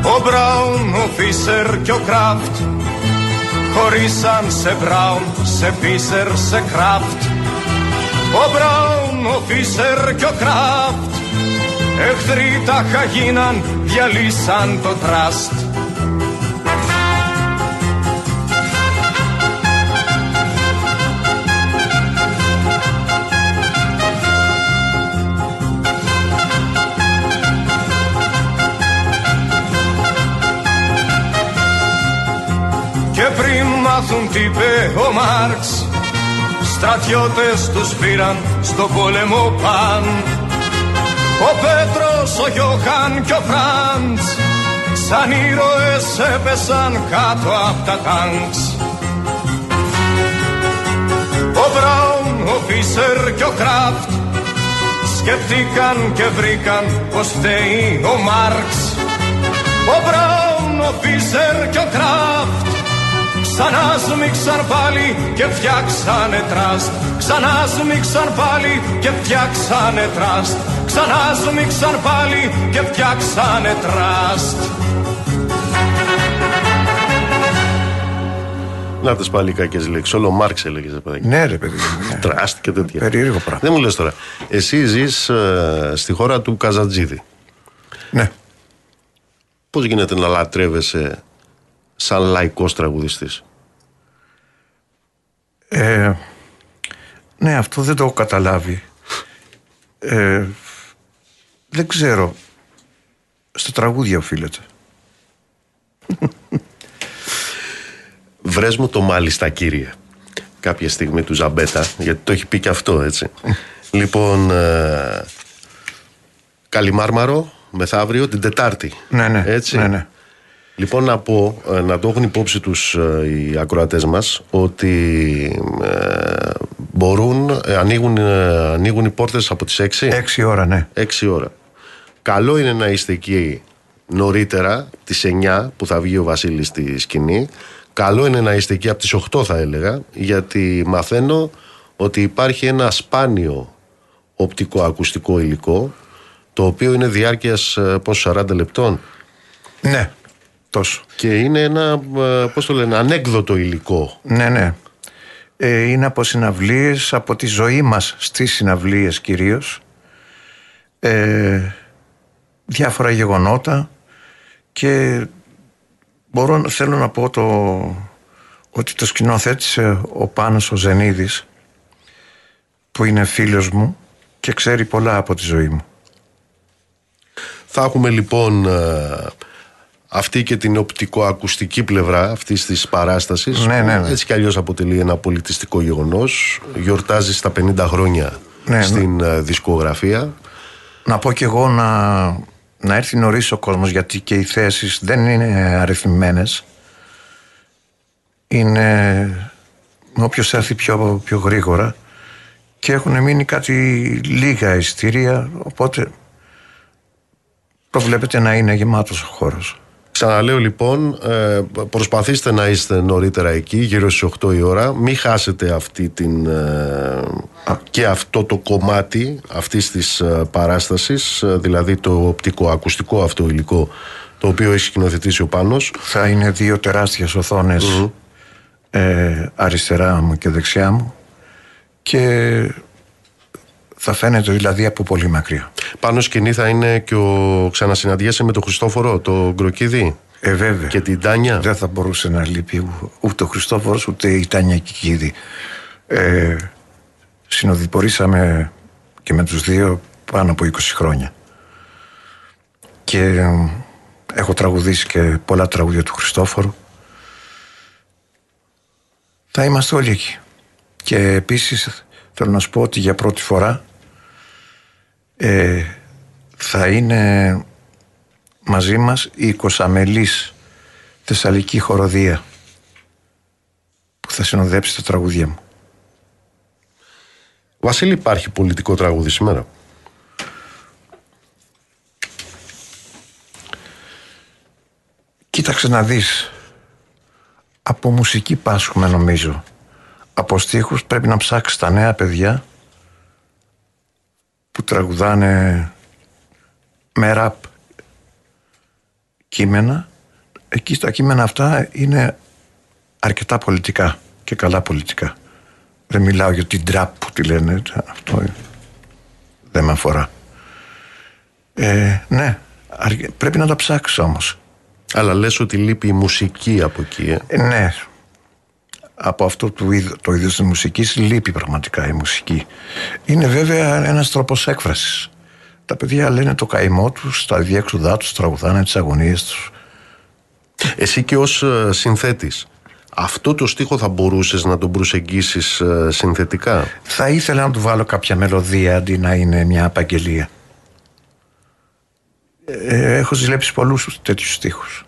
Ο Μπράουν, ο Φίσερ και ο Κράφτ Χωρίσαν σε Μπράουν, σε Φίσερ, σε Κράφτ. Ο Μπράουν, ο Φίσερ και ο Κράφτ Εχθροί τα γίναν, διαλύσαν το τραστ. Και πριν μάθουν τι είπε ο Μάρξ Στρατιώτες τους πήραν στο πόλεμο παν Ο Πέτρος, ο Γιώχαν και ο Φραντς Σαν ήρωες έπεσαν κάτω από τα τάγκς. Ο Μπράουν, ο Φίσερ και ο Κράφτ Σκεφτήκαν και βρήκαν πως φταίει ο Μάρξ. Ο Μπράουν, ο Φίσερ και ο Κράφτ Ξανά σμίξαν πάλι και φτιάξανε τραστ. Ξανά σμίξαν πάλι και φτιάξανε τραστ Ξανά σμίξαν πάλι και φτιάξανε τραστ Να τις πάλι κακές λέξεις. Όλο Μάρξ έλεγες, παιδάκι. Ναι, ρε παιδί μου. ναι. Τραστ και τέτοια. Περίεργο πράγμα. Δεν μου λες τώρα. Εσύ ζεις στη χώρα του Καζατζίδη. Ναι. Πώς γίνεται να λατρεύεσαι σαν λαϊκός τραγουδιστής; Ε, ναι, αυτό δεν το έχω καταλάβει. Ε, δεν ξέρω. Στο τραγούδι οφείλεται. Βρες μου το μάλιστα κύριε Κάποια στιγμή του Ζαμπέτα Γιατί το έχει πει και αυτό έτσι Λοιπόν ε, Καλιμάρμαρο Μεθαύριο την Τετάρτη Ναι, ναι. Έτσι ναι, ναι. Λοιπόν να πω ε, Να το έχουν υπόψη τους ε, Οι ακροατές μας Ότι ε, Μπορούν ε, ανοίγουν, ε, ανοίγουν οι πόρτες από τις 6 Έξι ώρα, ναι. 6 ώρα. Καλό είναι να είστε εκεί νωρίτερα, τις 9 που θα βγει ο Βασίλης στη σκηνή. Καλό είναι να είστε εκεί από τις 8 θα έλεγα, γιατί μαθαίνω ότι υπάρχει ένα σπάνιο οπτικοακουστικό υλικό, το οποίο είναι διάρκειας ε, πόσο 40 λεπτών Ναι, τόσο. και είναι ένα, ε, πώς το λένε, ανέκδοτο υλικό. Ναι, ναι. Ε, είναι από συναυλίες, από τη ζωή μας στις συναυλίες κυρίως. Ε, διάφορα γεγονότα και μπορώ, θέλω να πω το, ότι το σκηνοθέτησε ο Πάνος ο Ζενίδης που είναι φίλος μου και ξέρει πολλά από τη ζωή μου. Θα έχουμε λοιπόν ε, αυτή και την οπτικοακουστική πλευρά αυτής της παράστασης. Ναι, ναι, ναι. Έτσι κι αλλιώς αποτελεί ένα πολιτιστικό γεγονός. Γιορτάζει στα 50 χρόνια Ναι, στην ε, δισκογραφία. Να πω κι εγώ να, να έρθει νωρίς ο κόσμος γιατί και οι θέσεις δεν είναι αριθμημένες. Είναι όποιος έρθει πιο, πιο γρήγορα και έχουν μείνει κάτι λίγα ειστήρια οπότε προβλέπεται να είναι γεμάτος ο χώρος. Ξαναλέω λοιπόν, ε, προσπαθήστε να είστε νωρίτερα εκεί, γύρω στις 8 η ώρα. Μην χάσετε αυτή την, ε, και αυτό το κομμάτι αυτής της ε, παράστασης, ε, δηλαδή το οπτικο-ακουστικό αυτό υλικό, το οποίο έχει σκηνοθετήσει ο Πάνος. Θα είναι δύο τεράστιες οθόνες ε, αριστερά μου και δεξιά μου και θα φαίνεται δηλαδή από πολύ μακριά. Πάνω σκηνή θα είναι και ο ξανασυναντιέσαι με τον Χριστόφορο, το Γκροκίδη. Ε, βέβαια. Και την Τάνια. Δεν θα μπορούσε να λείπει ούτε ο Χριστόφορος ούτε η Τάνια Κικίδη. Ε, συνοδηπορήσαμε και με τους δύο πάνω από 20 χρόνια. Και ε, έχω τραγουδήσει και πολλά τραγούδια του Χριστόφορου. Θα είμαστε όλοι εκεί. Και επίσης θέλω να σου πω ότι για πρώτη φορά ε, θα είναι μαζί μας η Κοσαμελής Θεσσαλική Χοροδία που θα συνοδέψει τα τραγούδια μου. Βασίλη, υπάρχει πολιτικό τραγούδι σήμερα; Κοίταξε να δεις. Από μουσική πάσχουμε νομίζω. Από στίχους πρέπει να ψάξεις τα νέα παιδιά που τραγουδάνε με ραπ κείμενα. Εκεί στα κείμενα αυτά είναι αρκετά πολιτικά και καλά πολιτικά. Δεν μιλάω για την τραπ που τη λένε. Αυτό δεν με αφορά. Ε, ναι, πρέπει να τα ψάξω όμως. Αλλά λες ότι λείπει η μουσική από εκεί, ε. ε ναι. Από αυτό το, είδο, το είδος της μουσικής λείπει πραγματικά η μουσική. Είναι βέβαια ένας τρόπος έκφρασης. Τα παιδιά λένε το καημό τους, τα διέξουδά τους, τραγουδάνε τις αγωνίες τους. Εσύ και ως ε, συνθέτης, αυτό το στίχο θα μπορούσες να τον προσεγγίσεις ε, συνθετικά; Θα ήθελα να του βάλω κάποια μελωδία αντί να είναι μια απαγγελία. Ε, έχω ζηλέψει πολλούς τέτοιους στίχους.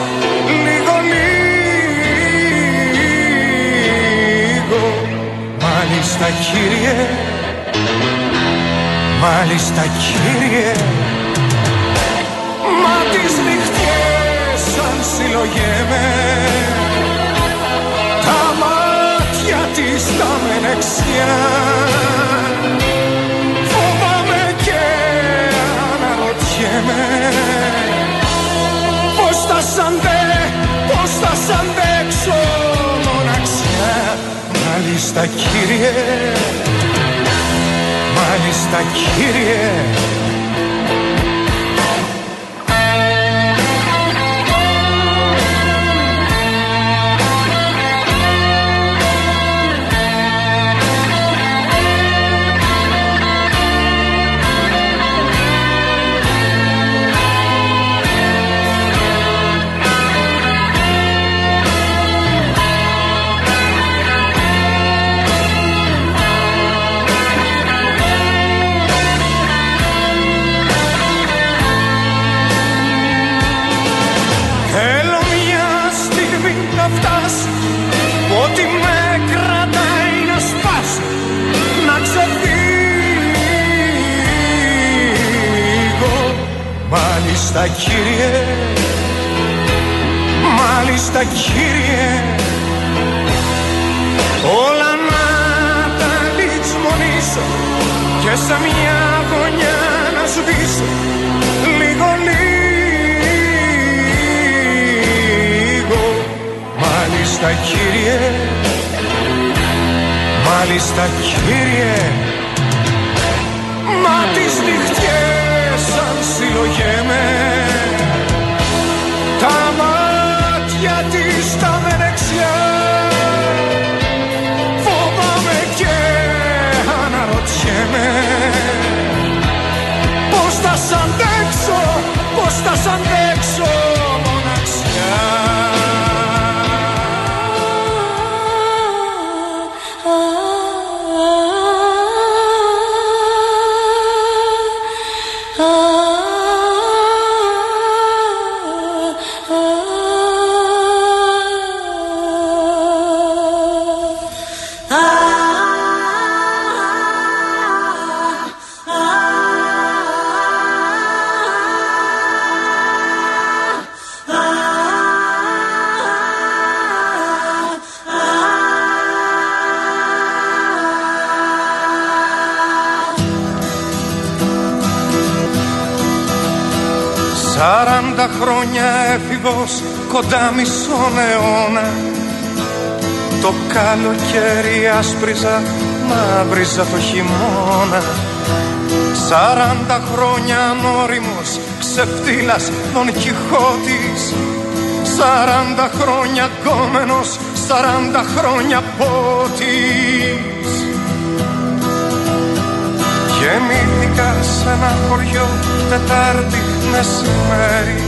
Μάλιστα κύριε. Μάλιστα κύριε. Μα τις νυχτιές σαν συλλογέμαι. Τα μάτια της τα μενεξιά. Φοβάμαι και αναρωτιέμαι Πώς θα σ' Μάλιστα κύριε. Μάλιστα κύριε Μάλιστα κύριε. Μάλιστα κύριε. Όλα να τα λιτσμονήσω Και σε μια γωνιά να σβήσω Λίγο λίγο. Μάλιστα κύριε. Μάλιστα κύριε. Μα τις νυχτιές σαν συλλογέμαι Σαράντα χρόνια έφηβος κοντά μισόν αιώνα. Το καλοκαίρι άσπριζα, μαύριζα το χειμώνα. Σαράντα χρόνια ανώριμος, ξεφτύλας τον Κιχώτης Σαράντα χρόνια γκόμενος, σαράντα χρόνια πότης. Γεννήθηκα σε ένα χωριό Τετάρτη μεσημέρι.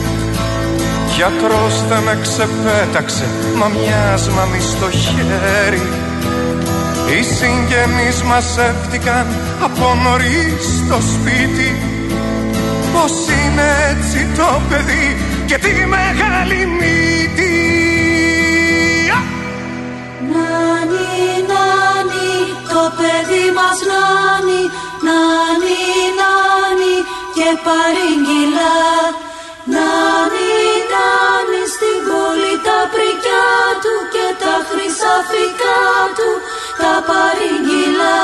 Γιατρός δεν με ξεπέταξε Μα μοιάσμα μη στο χέρι. Οι συγγενείς μας έφτηκαν από νωρίς στο σπίτι. Πως είναι έτσι το παιδί και τη μεγάλη μύτη. Νάνι, νάνι, το παιδί μας νάνι Νάνι, νάνι και παρήγγυλα Νάνι, νάνι στην πόλη τα πρικιά του Και τα χρυσαφικά του. Τα παρήγγυλα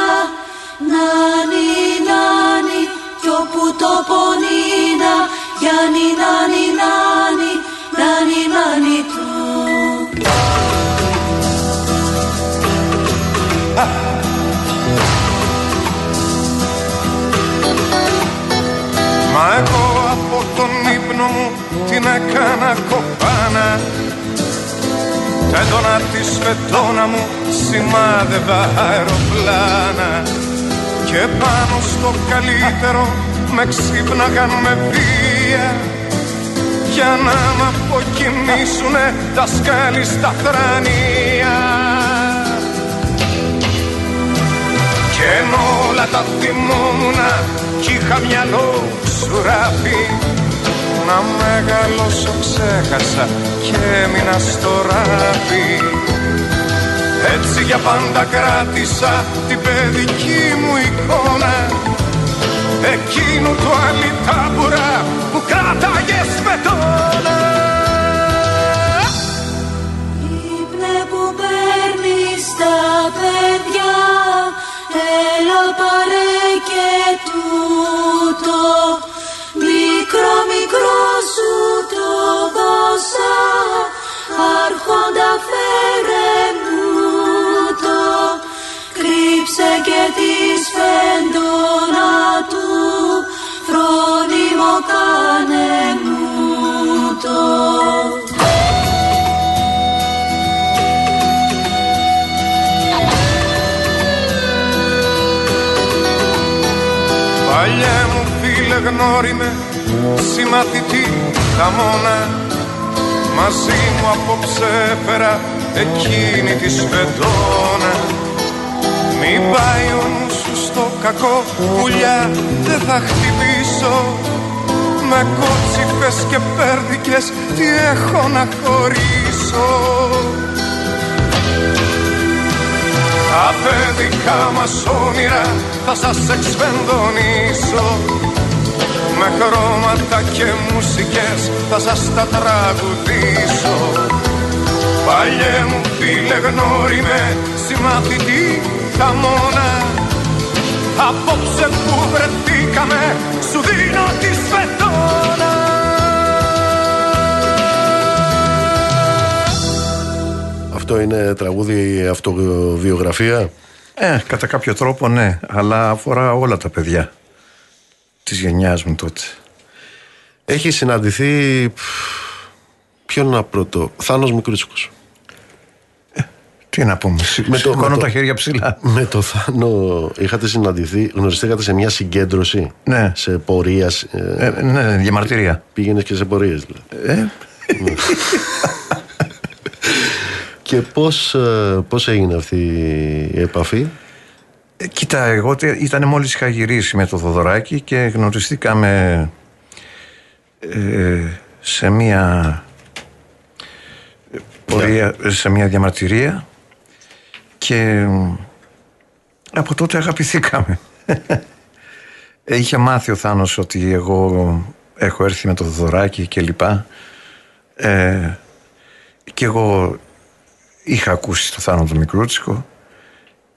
Νάνι, νάνι κι όπου το πονίνα Γιάννη, νάνι, νάνι, νάνι, νάνι Μα εγώ από τον ύπνο μου την έκανα κοπάνα. Τ' έντονα τη σφετώνα μου σημάδευα αεροπλάνα. Και πάνω στο καλύτερο με ξύπναγαν με βία. Για να μ' αποκοιμήσουνε τα σκάλι στα θρανία. Κι ενώ όλα τα θυμόμουνα κι είχα μυαλό σουράφι Να μεγαλώσω ξέχασα και έμεινα στο ράφι Έτσι για πάντα κράτησα την παιδική μου εικόνα. Εκείνου του αλυτάμπουρα που κράταγες σπετώνα Ύπνε που παίρνεις τα παιδιά Έλα πάρε γνώριμε συμμαθητή χαμόνα Μαζί μου απόψε έφερα εκείνη τη σφεντόνα Μην πάει ο νους σου στο κακό πουλιά δεν θα χτυπήσω. Με κότσιφες και πέρδικες τι έχω να χωρίσω. Τα παιδικά μας όνειρα θα σας εξφενδονήσω Με χρώματα και μουσικές θα σας τα τραγουδήσω. Παλιέ μου φίλε γνώριμε συμμαθητή χαμόνα. Απόψε που βρεθήκαμε σου δίνω τη σφετόνα Αυτό είναι τραγούδι αυτοβιογραφία; Ε, κατά κάποιο τρόπο ναι, αλλά αφορά όλα τα παιδιά της γενιάς μου τότε. Έχει συναντηθεί. Ποιον να πρώτο. Θάνος Μικρούτσικος. Τι να πούμε, Με το- σηκώνω με το- τα χέρια ψηλά. Με το Θάνο είχατε συναντηθεί, γνωριστήκατε σε μια συγκέντρωση. Ναι. Σε πορείας. Ε, Ε, ναι, διαμαρτυρία. Πήγαινες και σε πορείες δηλαδή. Ε, Και πώς, ε, πώς έγινε αυτή η επαφή; Ε, Κοίτα, εγώ τε- ήταν μόλις είχα γυρίσει με το Θοδωράκι και γνωριστήκαμε ε, σε μία ε, πορεία, σε μία διαμαρτυρία και ε, από τότε αγαπηθήκαμε. Ε, Είχε μάθει ο Θάνος ότι εγώ έχω έρθει με το Θοδωράκι και λοιπά. Ε, και εγώ είχα ακούσει το Θάνο του Μικρούτσικο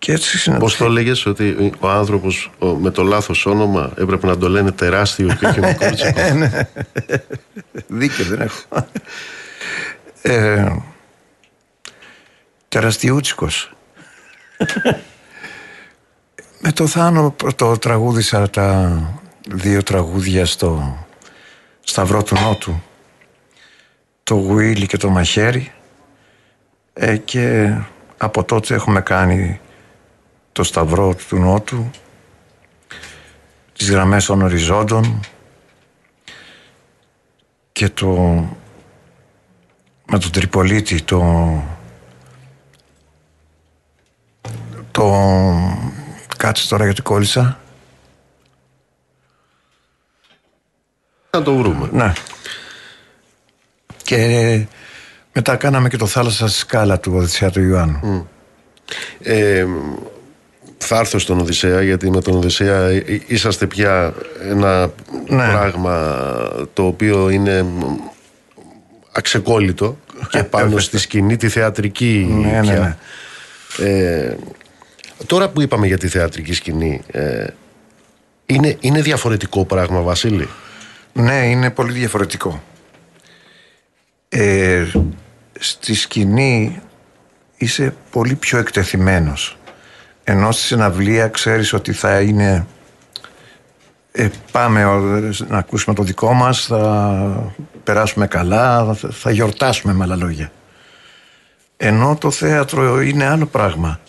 Και έτσι Πώς το έλεγες ότι ο άνθρωπος με το λάθος όνομα έπρεπε να το λένε τεράστιο και όχι μικρούτσικο. Ε, ναι. Δίκιο δεν έχω. Ε, τεραστιούτσικος. Με το Θάνο το τραγούδισα τα δύο τραγούδια στο Σταυρό του Νότου το Γουίλι και το Μαχαίρι ε, και από τότε έχουμε κάνει το Σταυρό του Νότου τις γραμμές των οριζόντων και το με τον Τριπολίτη το το κάτσε τώρα γιατί κόλλησα. Θα το βρούμε. ναι. Και μετά κάναμε και το θάλασσα στη σκάλα του Οδυσσέα του Ιωάννου. Ε, θα έρθω στον Οδυσσέα γιατί με τον Οδυσσέα εί- είσαστε πια ένα Ναι. πράγμα το οποίο είναι αξεκόλλητο και πάνω στη σκηνή τη θεατρική Ναι, ναι, πια. ναι. Ε, τώρα που είπαμε για τη θεατρική σκηνή ε, είναι, είναι διαφορετικό πράγμα Βασίλη; Ναι, είναι πολύ διαφορετικό. Ε, στη σκηνή είσαι πολύ πιο εκτεθειμένος. Ενώ στη συναυλία ξέρεις ότι θα είναι... Ε, πάμε ο- να ακούσουμε το δικό μας, θα περάσουμε καλά, θα, θα γιορτάσουμε με άλλα λόγια. Ενώ το θέατρο είναι άλλο πράγμα.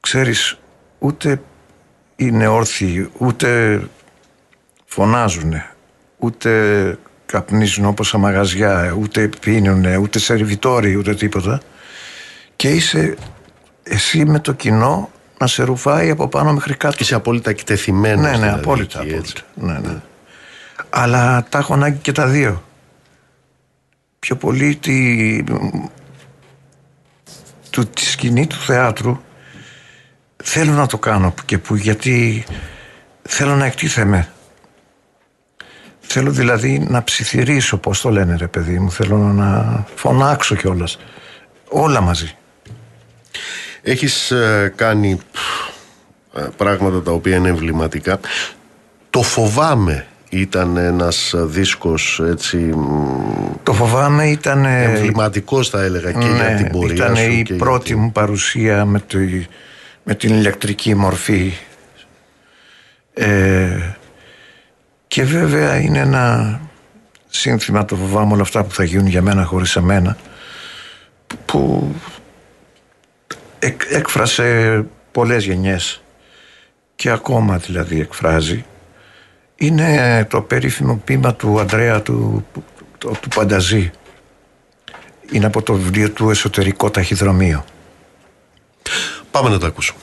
Ξέρεις, ούτε είναι όρθιοι, ούτε φωνάζουν, ούτε καπνίζουν όπως στα μαγαζιά, ούτε πίνουν, ούτε σερβιτόροι, ούτε τίποτα. Και είσαι εσύ με το κοινό να σε ρουφάει από πάνω μέχρι κάτω. είσαι απόλυτα εκτεθειμένος Ναι, ναι, δηλαδή, απόλυτα. εκεί, απόλυτα. Ναι, ναι. Αλλά τα έχω ανάγκη και τα δύο. Πιο πολύ τη, του, τη σκηνή του θεάτρου θέλω να το κάνω που και που γιατί θέλω να εκτίθεμαι. Θέλω δηλαδή να ψιθυρίσω, πώς το λένε ρε παιδί μου, θέλω να φωνάξω κιόλας. Όλα μαζί. Έχεις ε, κάνει ε, πράγματα τα οποία είναι εμβληματικά. Το φοβάμαι ήταν ένας ε, δίσκος έτσι μ, Το φοβάμαι ήταν... ε, εμβληματικός θα έλεγα και για την πορεία Ναι, ήταν σου η και για πρώτη την- μου παρουσία με, το, με την ηλεκτρική μορφή ε, και βέβαια είναι ένα σύνθημα το φοβάμαι όλα αυτά που θα γίνουν για μένα χωρίς εμένα που, που εκ- έκφρασε πολλές γενιές και ακόμα δηλαδή εκφράζει είναι το περίφημο ποίημα του Ανδρέα του, του, του Πανταζή είναι από το βιβλίο του Εσωτερικό Ταχυδρομείο. Πάμε να το ακούσουμε.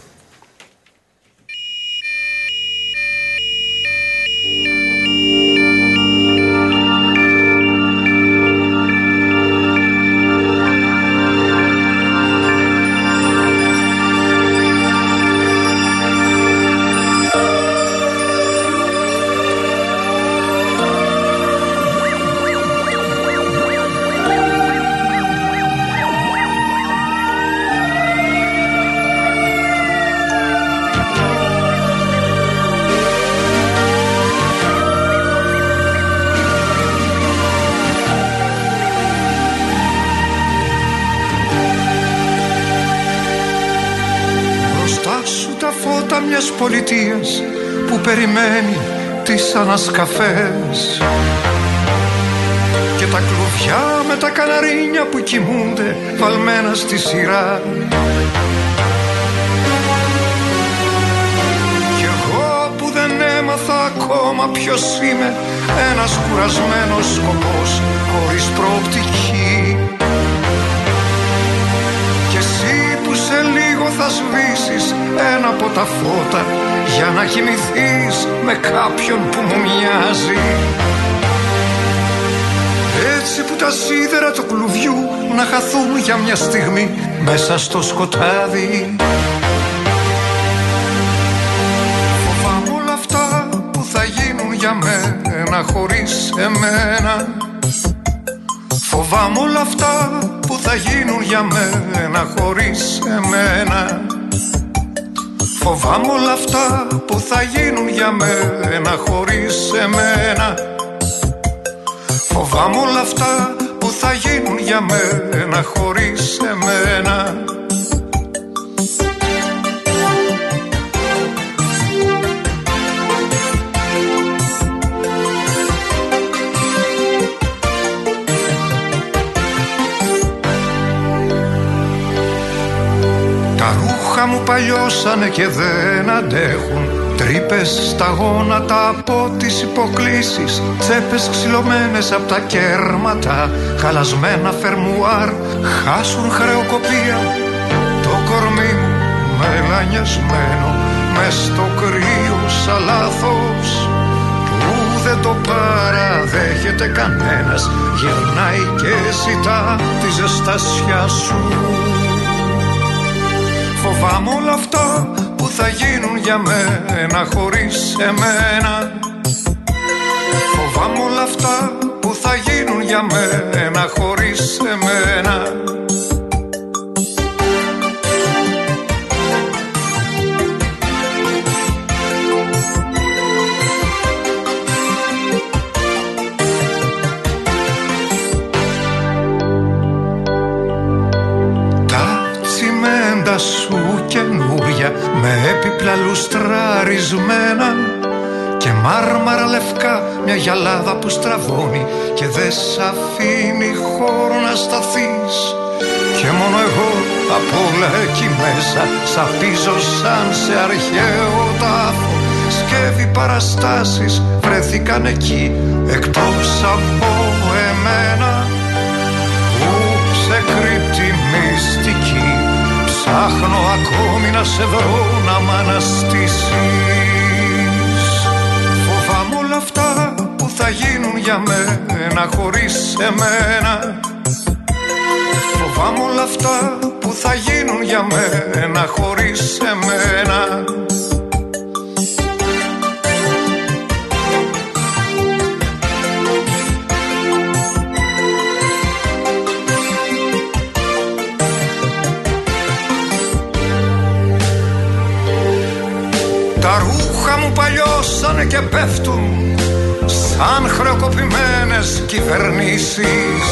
Μιας πολιτείας που περιμένει τις ανασκαφές. Και τα κλουβιά με τα καναρίνια που κοιμούνται βαλμένα στη σειρά. Κι εγώ που δεν έμαθα ακόμα ποιος είμαι ένας κουρασμένος σκοπός χωρίς προοπτική θα σβήσεις ένα από τα φώτα για να κοιμηθείς με κάποιον που μου μοιάζει. Έτσι που τα σίδερα του κλουβιού να χαθούν για μια στιγμή μέσα στο σκοτάδι. Φοβάμαι όλα αυτά που θα γίνουν για μένα χωρίς εμένα. Φοβάμαι όλα αυτά που θα γίνουν για μένα χωρίς εμένα. Φοβάμαι όλα αυτά που θα γίνουν για μένα χωρίς εμένα. Φοβάμαι όλα αυτά που θα γίνουν για μένα χωρίς εμένα παλιώσανε και δεν αντέχουν. Τρύπες στα γόνατα από τις υποκλήσεις. Τσέπες ξυλωμένες από τα κέρματα. Χαλασμένα φερμουάρ. Χάσουν χρεοκοπία. Το κορμί μου μελανιασμένο Μες στο κρύο σαν λάθος. Που δεν το παραδέχεται κανένας. Γυρνάει και ζητά τη ζεστασιά σου Φοβάμαι όλα αυτά που θα γίνουν για μένα χωρίς εμένα. Φοβάμαι όλα αυτά που θα γίνουν για μένα χωρίς εμένα λουστραρισμένα και μάρμαρα λευκά μια γυαλάδα που στραβώνει και δεν σ' αφήνει χώρο να σταθείς. Και μόνο εγώ απ' όλα εκεί μέσα σαπίζω σαν σε αρχαίο τάφο. Σκεύη παραστάσεις βρέθηκαν εκεί εκτός από εμένα που σε κρύπτει μυστική Ψάχνω ακόμη να σε βρω να μ' αναστήσεις. Φοβάμαι όλα αυτά που θα γίνουν για μένα χωρίς εμένα. Φοβάμαι όλα αυτά που θα γίνουν για μένα χωρίς εμένα και πέφτουν σαν χρεοκοπημένες κυβερνήσεις.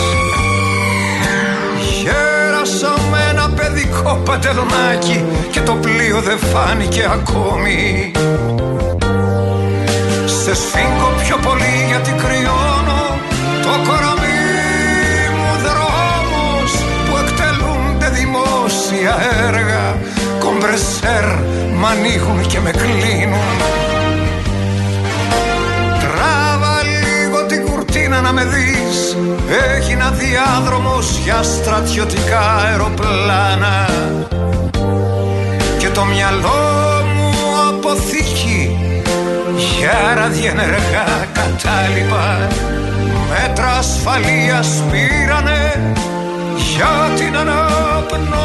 Γέρασα με ένα παιδικό παντελονάκι και το πλοίο δεν φάνηκε ακόμη. Σε σφίγγω πιο πολύ γιατί κρυώνω το κοραμί μου δρόμος που εκτελούνται δημόσια έργα. Κομπρεσέρ μ' ανοίγουν και με κλείνουν να με δεις. Έγινα διάδρομος για στρατιωτικά αεροπλάνα. Και το μυαλό μου αποθήκη για ραδιενεργά κατάλοιπα. Μέτρα ασφαλείας πήρανε για την αναπνοή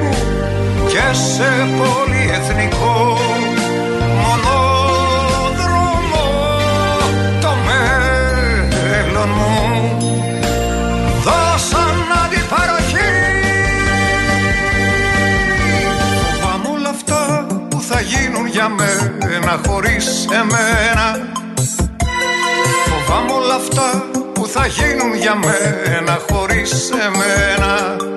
μου και σε πολυεθνικό μου. Δώσαν αντιπαροχή Φοβάμαι όλα αυτά που θα γίνουν για μένα χωρίς εμένα. Φοβάμαι όλα αυτά που θα γίνουν για μένα χωρίς εμένα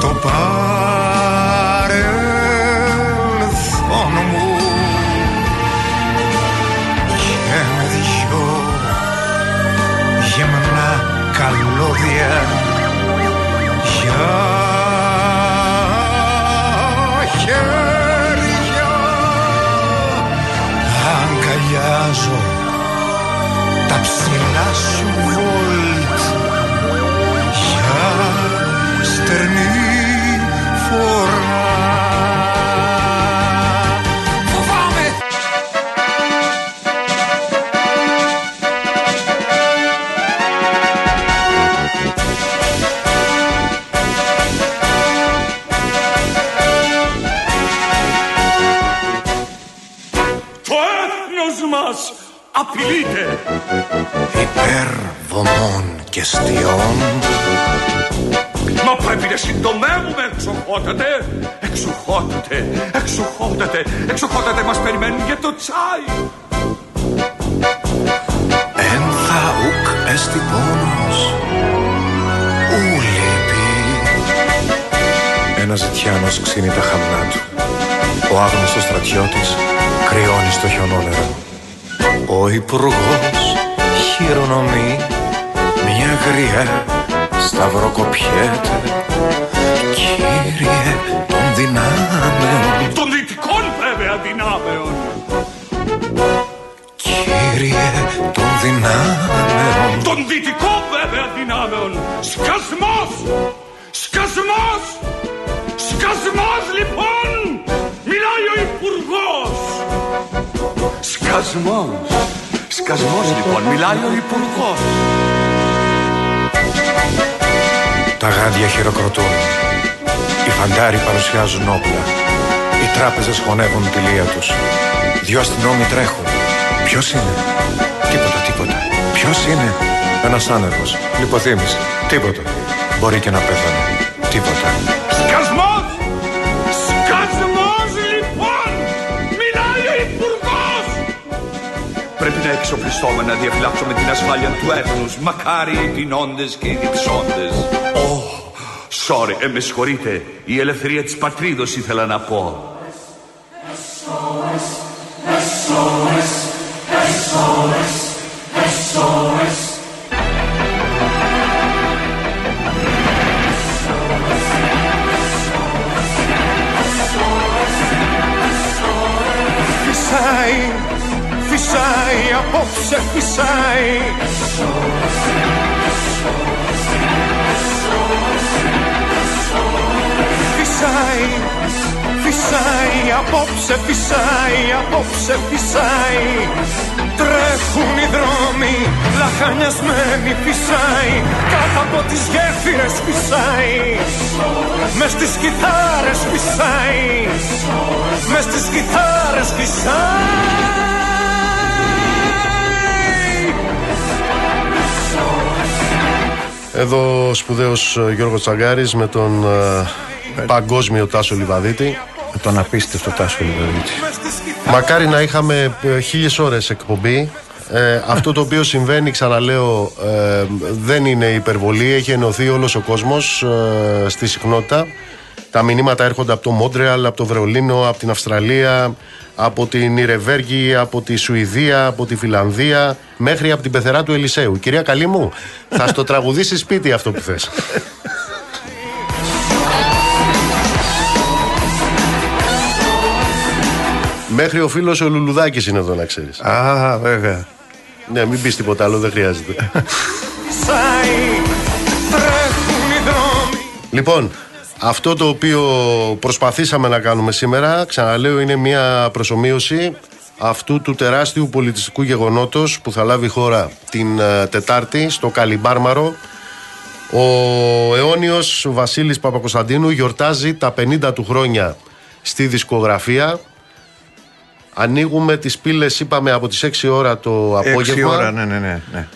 το παρελθόν μου και με δυο γεμνά καλώδια για χέρια. Αγκαλιάζω τα ψηλά σου φορά. Φοβάμαι! Το έθνος μας απειλείται υπέρ και στιών πρέπει να συντομεύουμε, εξοχότατε. Εξοχότατε, εξοχότατε, εξοχότατε μας περιμένουν για το τσάι. Ένθα ουκ έστι πόνος. Ου λείπει. Ένας ζητιάνος ξύνει τα χαμνά του. Ο άγνωστος στρατιώτης κρυώνει στο χιονόνερο Ο υπουργός χειρονομεί Μια γριά σταυροκοπιέται δυνάμεων Των δυτικών βέβαια δυνάμεων. Σκασμός! Σκασμός! Σκασμός λοιπόν! Μιλάει ο υπουργός! Σκασμός! Σκασμός λοιπόν, μιλάει ο υπουργός. Τα γάντια χειροκροτούν. Οι φαντάροι παρουσιάζουν όπλα. Οι τράπεζες χωνεύουν τη λία τους. Δυο αστυνόμοι τρέχουν. Ποιος είναι; Τίποτα, τίποτα. Ποιος είναι; Ένας άνεργος; Λιποθύμης. Τίποτα. Μπορεί και να πέθανε. Τίποτα. Σκασμός! Σκασμός λοιπόν! Μιλάει ο υπουργός! Πρέπει να εξοπλιστούμε να διαφυλάξουμε την ασφάλεια του έθνους. Μακάρι οι τεινώντες και οι διψώντες. Oh, sorry, ε, με συγχωρείτε. Η ελευθερία της πατρίδος ήθελα να πω. Στις κιθάρες φυσάει Μες στις κιθάρες φυσάει Εδώ ο σπουδαίος ε, Γιώργος Τσαγκάρης με τον ε, παγκόσμιο Τάσο Λιβαδίτη. Με τον απίστευτο Τάσο Λιβαδίτη. Μακάρι να είχαμε ε, χίλιες ώρες εκπομπή. Ε, αυτό το οποίο συμβαίνει, ξαναλέω, ε, δεν είναι υπερβολή. Έχει ενωθεί όλος ο κόσμος ε, στη συχνότητα. Τα μηνύματα έρχονται από το Μόντρεαλ, από το Βερολίνο, από την Αυστραλία, από την Ιρεβέργη, από τη Σουηδία, από τη Φιλανδία, μέχρι από την πεθερά του Ελισέου. Κυρία Καλή μου, θα στο τραγουδήσει σπίτι αυτό που θες. Μέχρι ο φίλος ο Λουλουδάκης είναι εδώ να ξέρεις. Α, βέβαια. Ναι, μην πεις τίποτα άλλο, δεν χρειάζεται. φυσάει Τρέχουν οι δρόμοι Λοιπόν, αυτό το οποίο προσπαθήσαμε να κάνουμε σήμερα, ξαναλέω, είναι μια προσωμείωση αυτού του τεράστιου πολιτιστικού γεγονότος που θα λάβει η χώρα την ε, Τετάρτη στο Καλιμπάρμαρο. Ο αιώνιος Βασίλης Παπακοσταντίνου γιορτάζει τα 50 του χρόνια στη δισκογραφία. Ανοίγουμε τις πύλες, είπαμε, από τις 6 ώρα το Έξι απόγευμα. ώρα, ναι, ναι, ναι. ναι.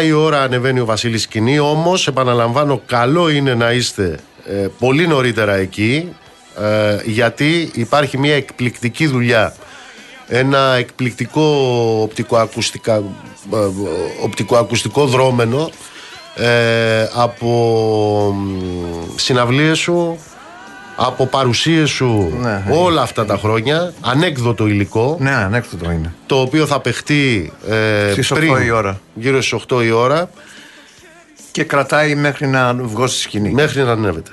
9 η ώρα ανεβαίνει ο Βασίλης σκηνή, όμως επαναλαμβάνω καλό είναι να είστε ε, πολύ νωρίτερα εκεί ε, γιατί υπάρχει μια εκπληκτική δουλειά ένα εκπληκτικό οπτικοακουστικά, ε, οπτικοακουστικό δρόμενο ε, από μ, συναυλίες σου από παρουσίες σου Ναι. όλα αυτά τα χρόνια ανέκδοτο υλικό Ναι, ανέκδοτο είναι. το οποίο θα παιχτεί ε, Στις πριν, 8 η ώρα. γύρω στις 8 η ώρα Και κρατάει μέχρι να βγω στη σκηνή. μέχρι να ανέβεται.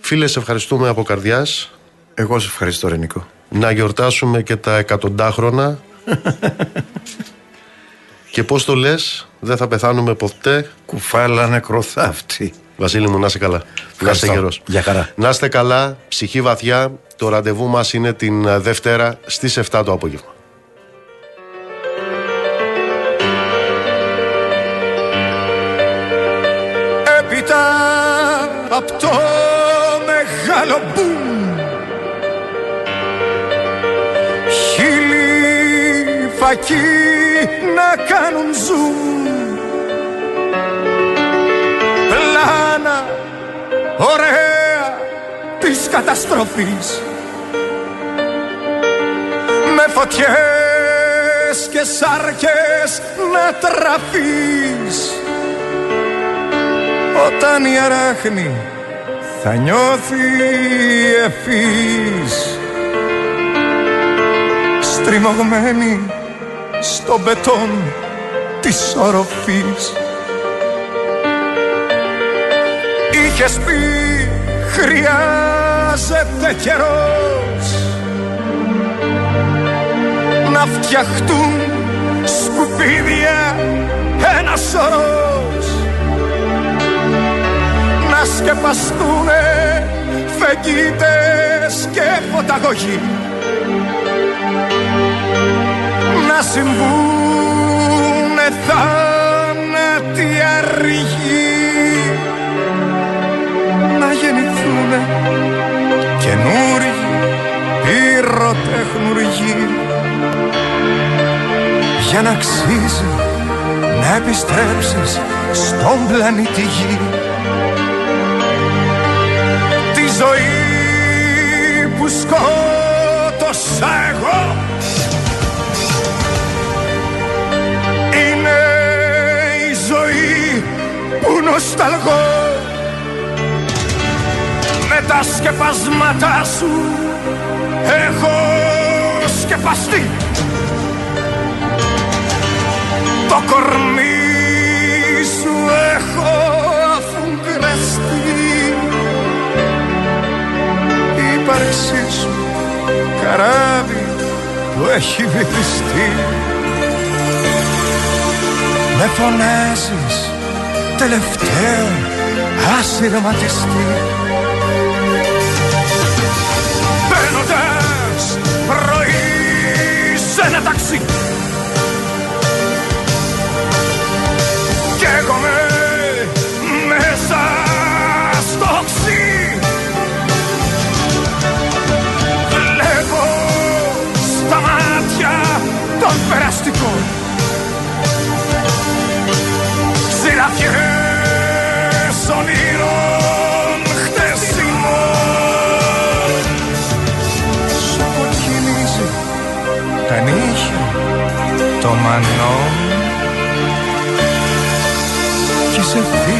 Φίλε, σε ευχαριστούμε από καρδιάς Εγώ σε ευχαριστώ, Ρενικό. να γιορτάσουμε και τα εκατοντάχρονα και πώς το λες, δεν θα πεθάνουμε ποτέ. Κουφάλα νεκροθάφτη. Βασίλη μου, να είσαι καλά. Να είσαι Ευχαριστώ. γερός. Γεια χαρά. Να είστε καλά, ψυχή βαθιά. Το ραντεβού μας είναι την ε, Δευτέρα στις 7 το απόγευμα. Από το μεγάλο μπουμ Χίλιοι φακή να κάνουν ζουμ Πλάνα ωραία της καταστροφής. Με φωτιές και σάρκες να τραφείς όταν η αράχνη θα νιώθει ευφύς στριμωγμένη στο μπετόν της οροφής. Είχες πει χρειάζεται καιρός να φτιαχτούν σκουπίδια ένα σωρός να σκεπαστούνε φεγγίτες και φωταγωγοί. Να συμβούνε θάνατοι αργοί να γεννηθούνε καινούριοι πυροτεχνουργοί. Για να αξίζει να επιστρέψεις στον πλανήτη Γη. τη ζωή που σκότωσα εγώ. Είναι η ζωή που νοσταλγώ. Με τα σκεπασμάτα σου έχω σκεπαστεί. Το κορμί σου έχω ύπαρξή σου καράβι που έχει βυθιστεί. Με φωνάζεις τελευταίο ασυρματιστή Μπαίνοντας πρωί σε ένα ταξί το μανό και σε φίτης,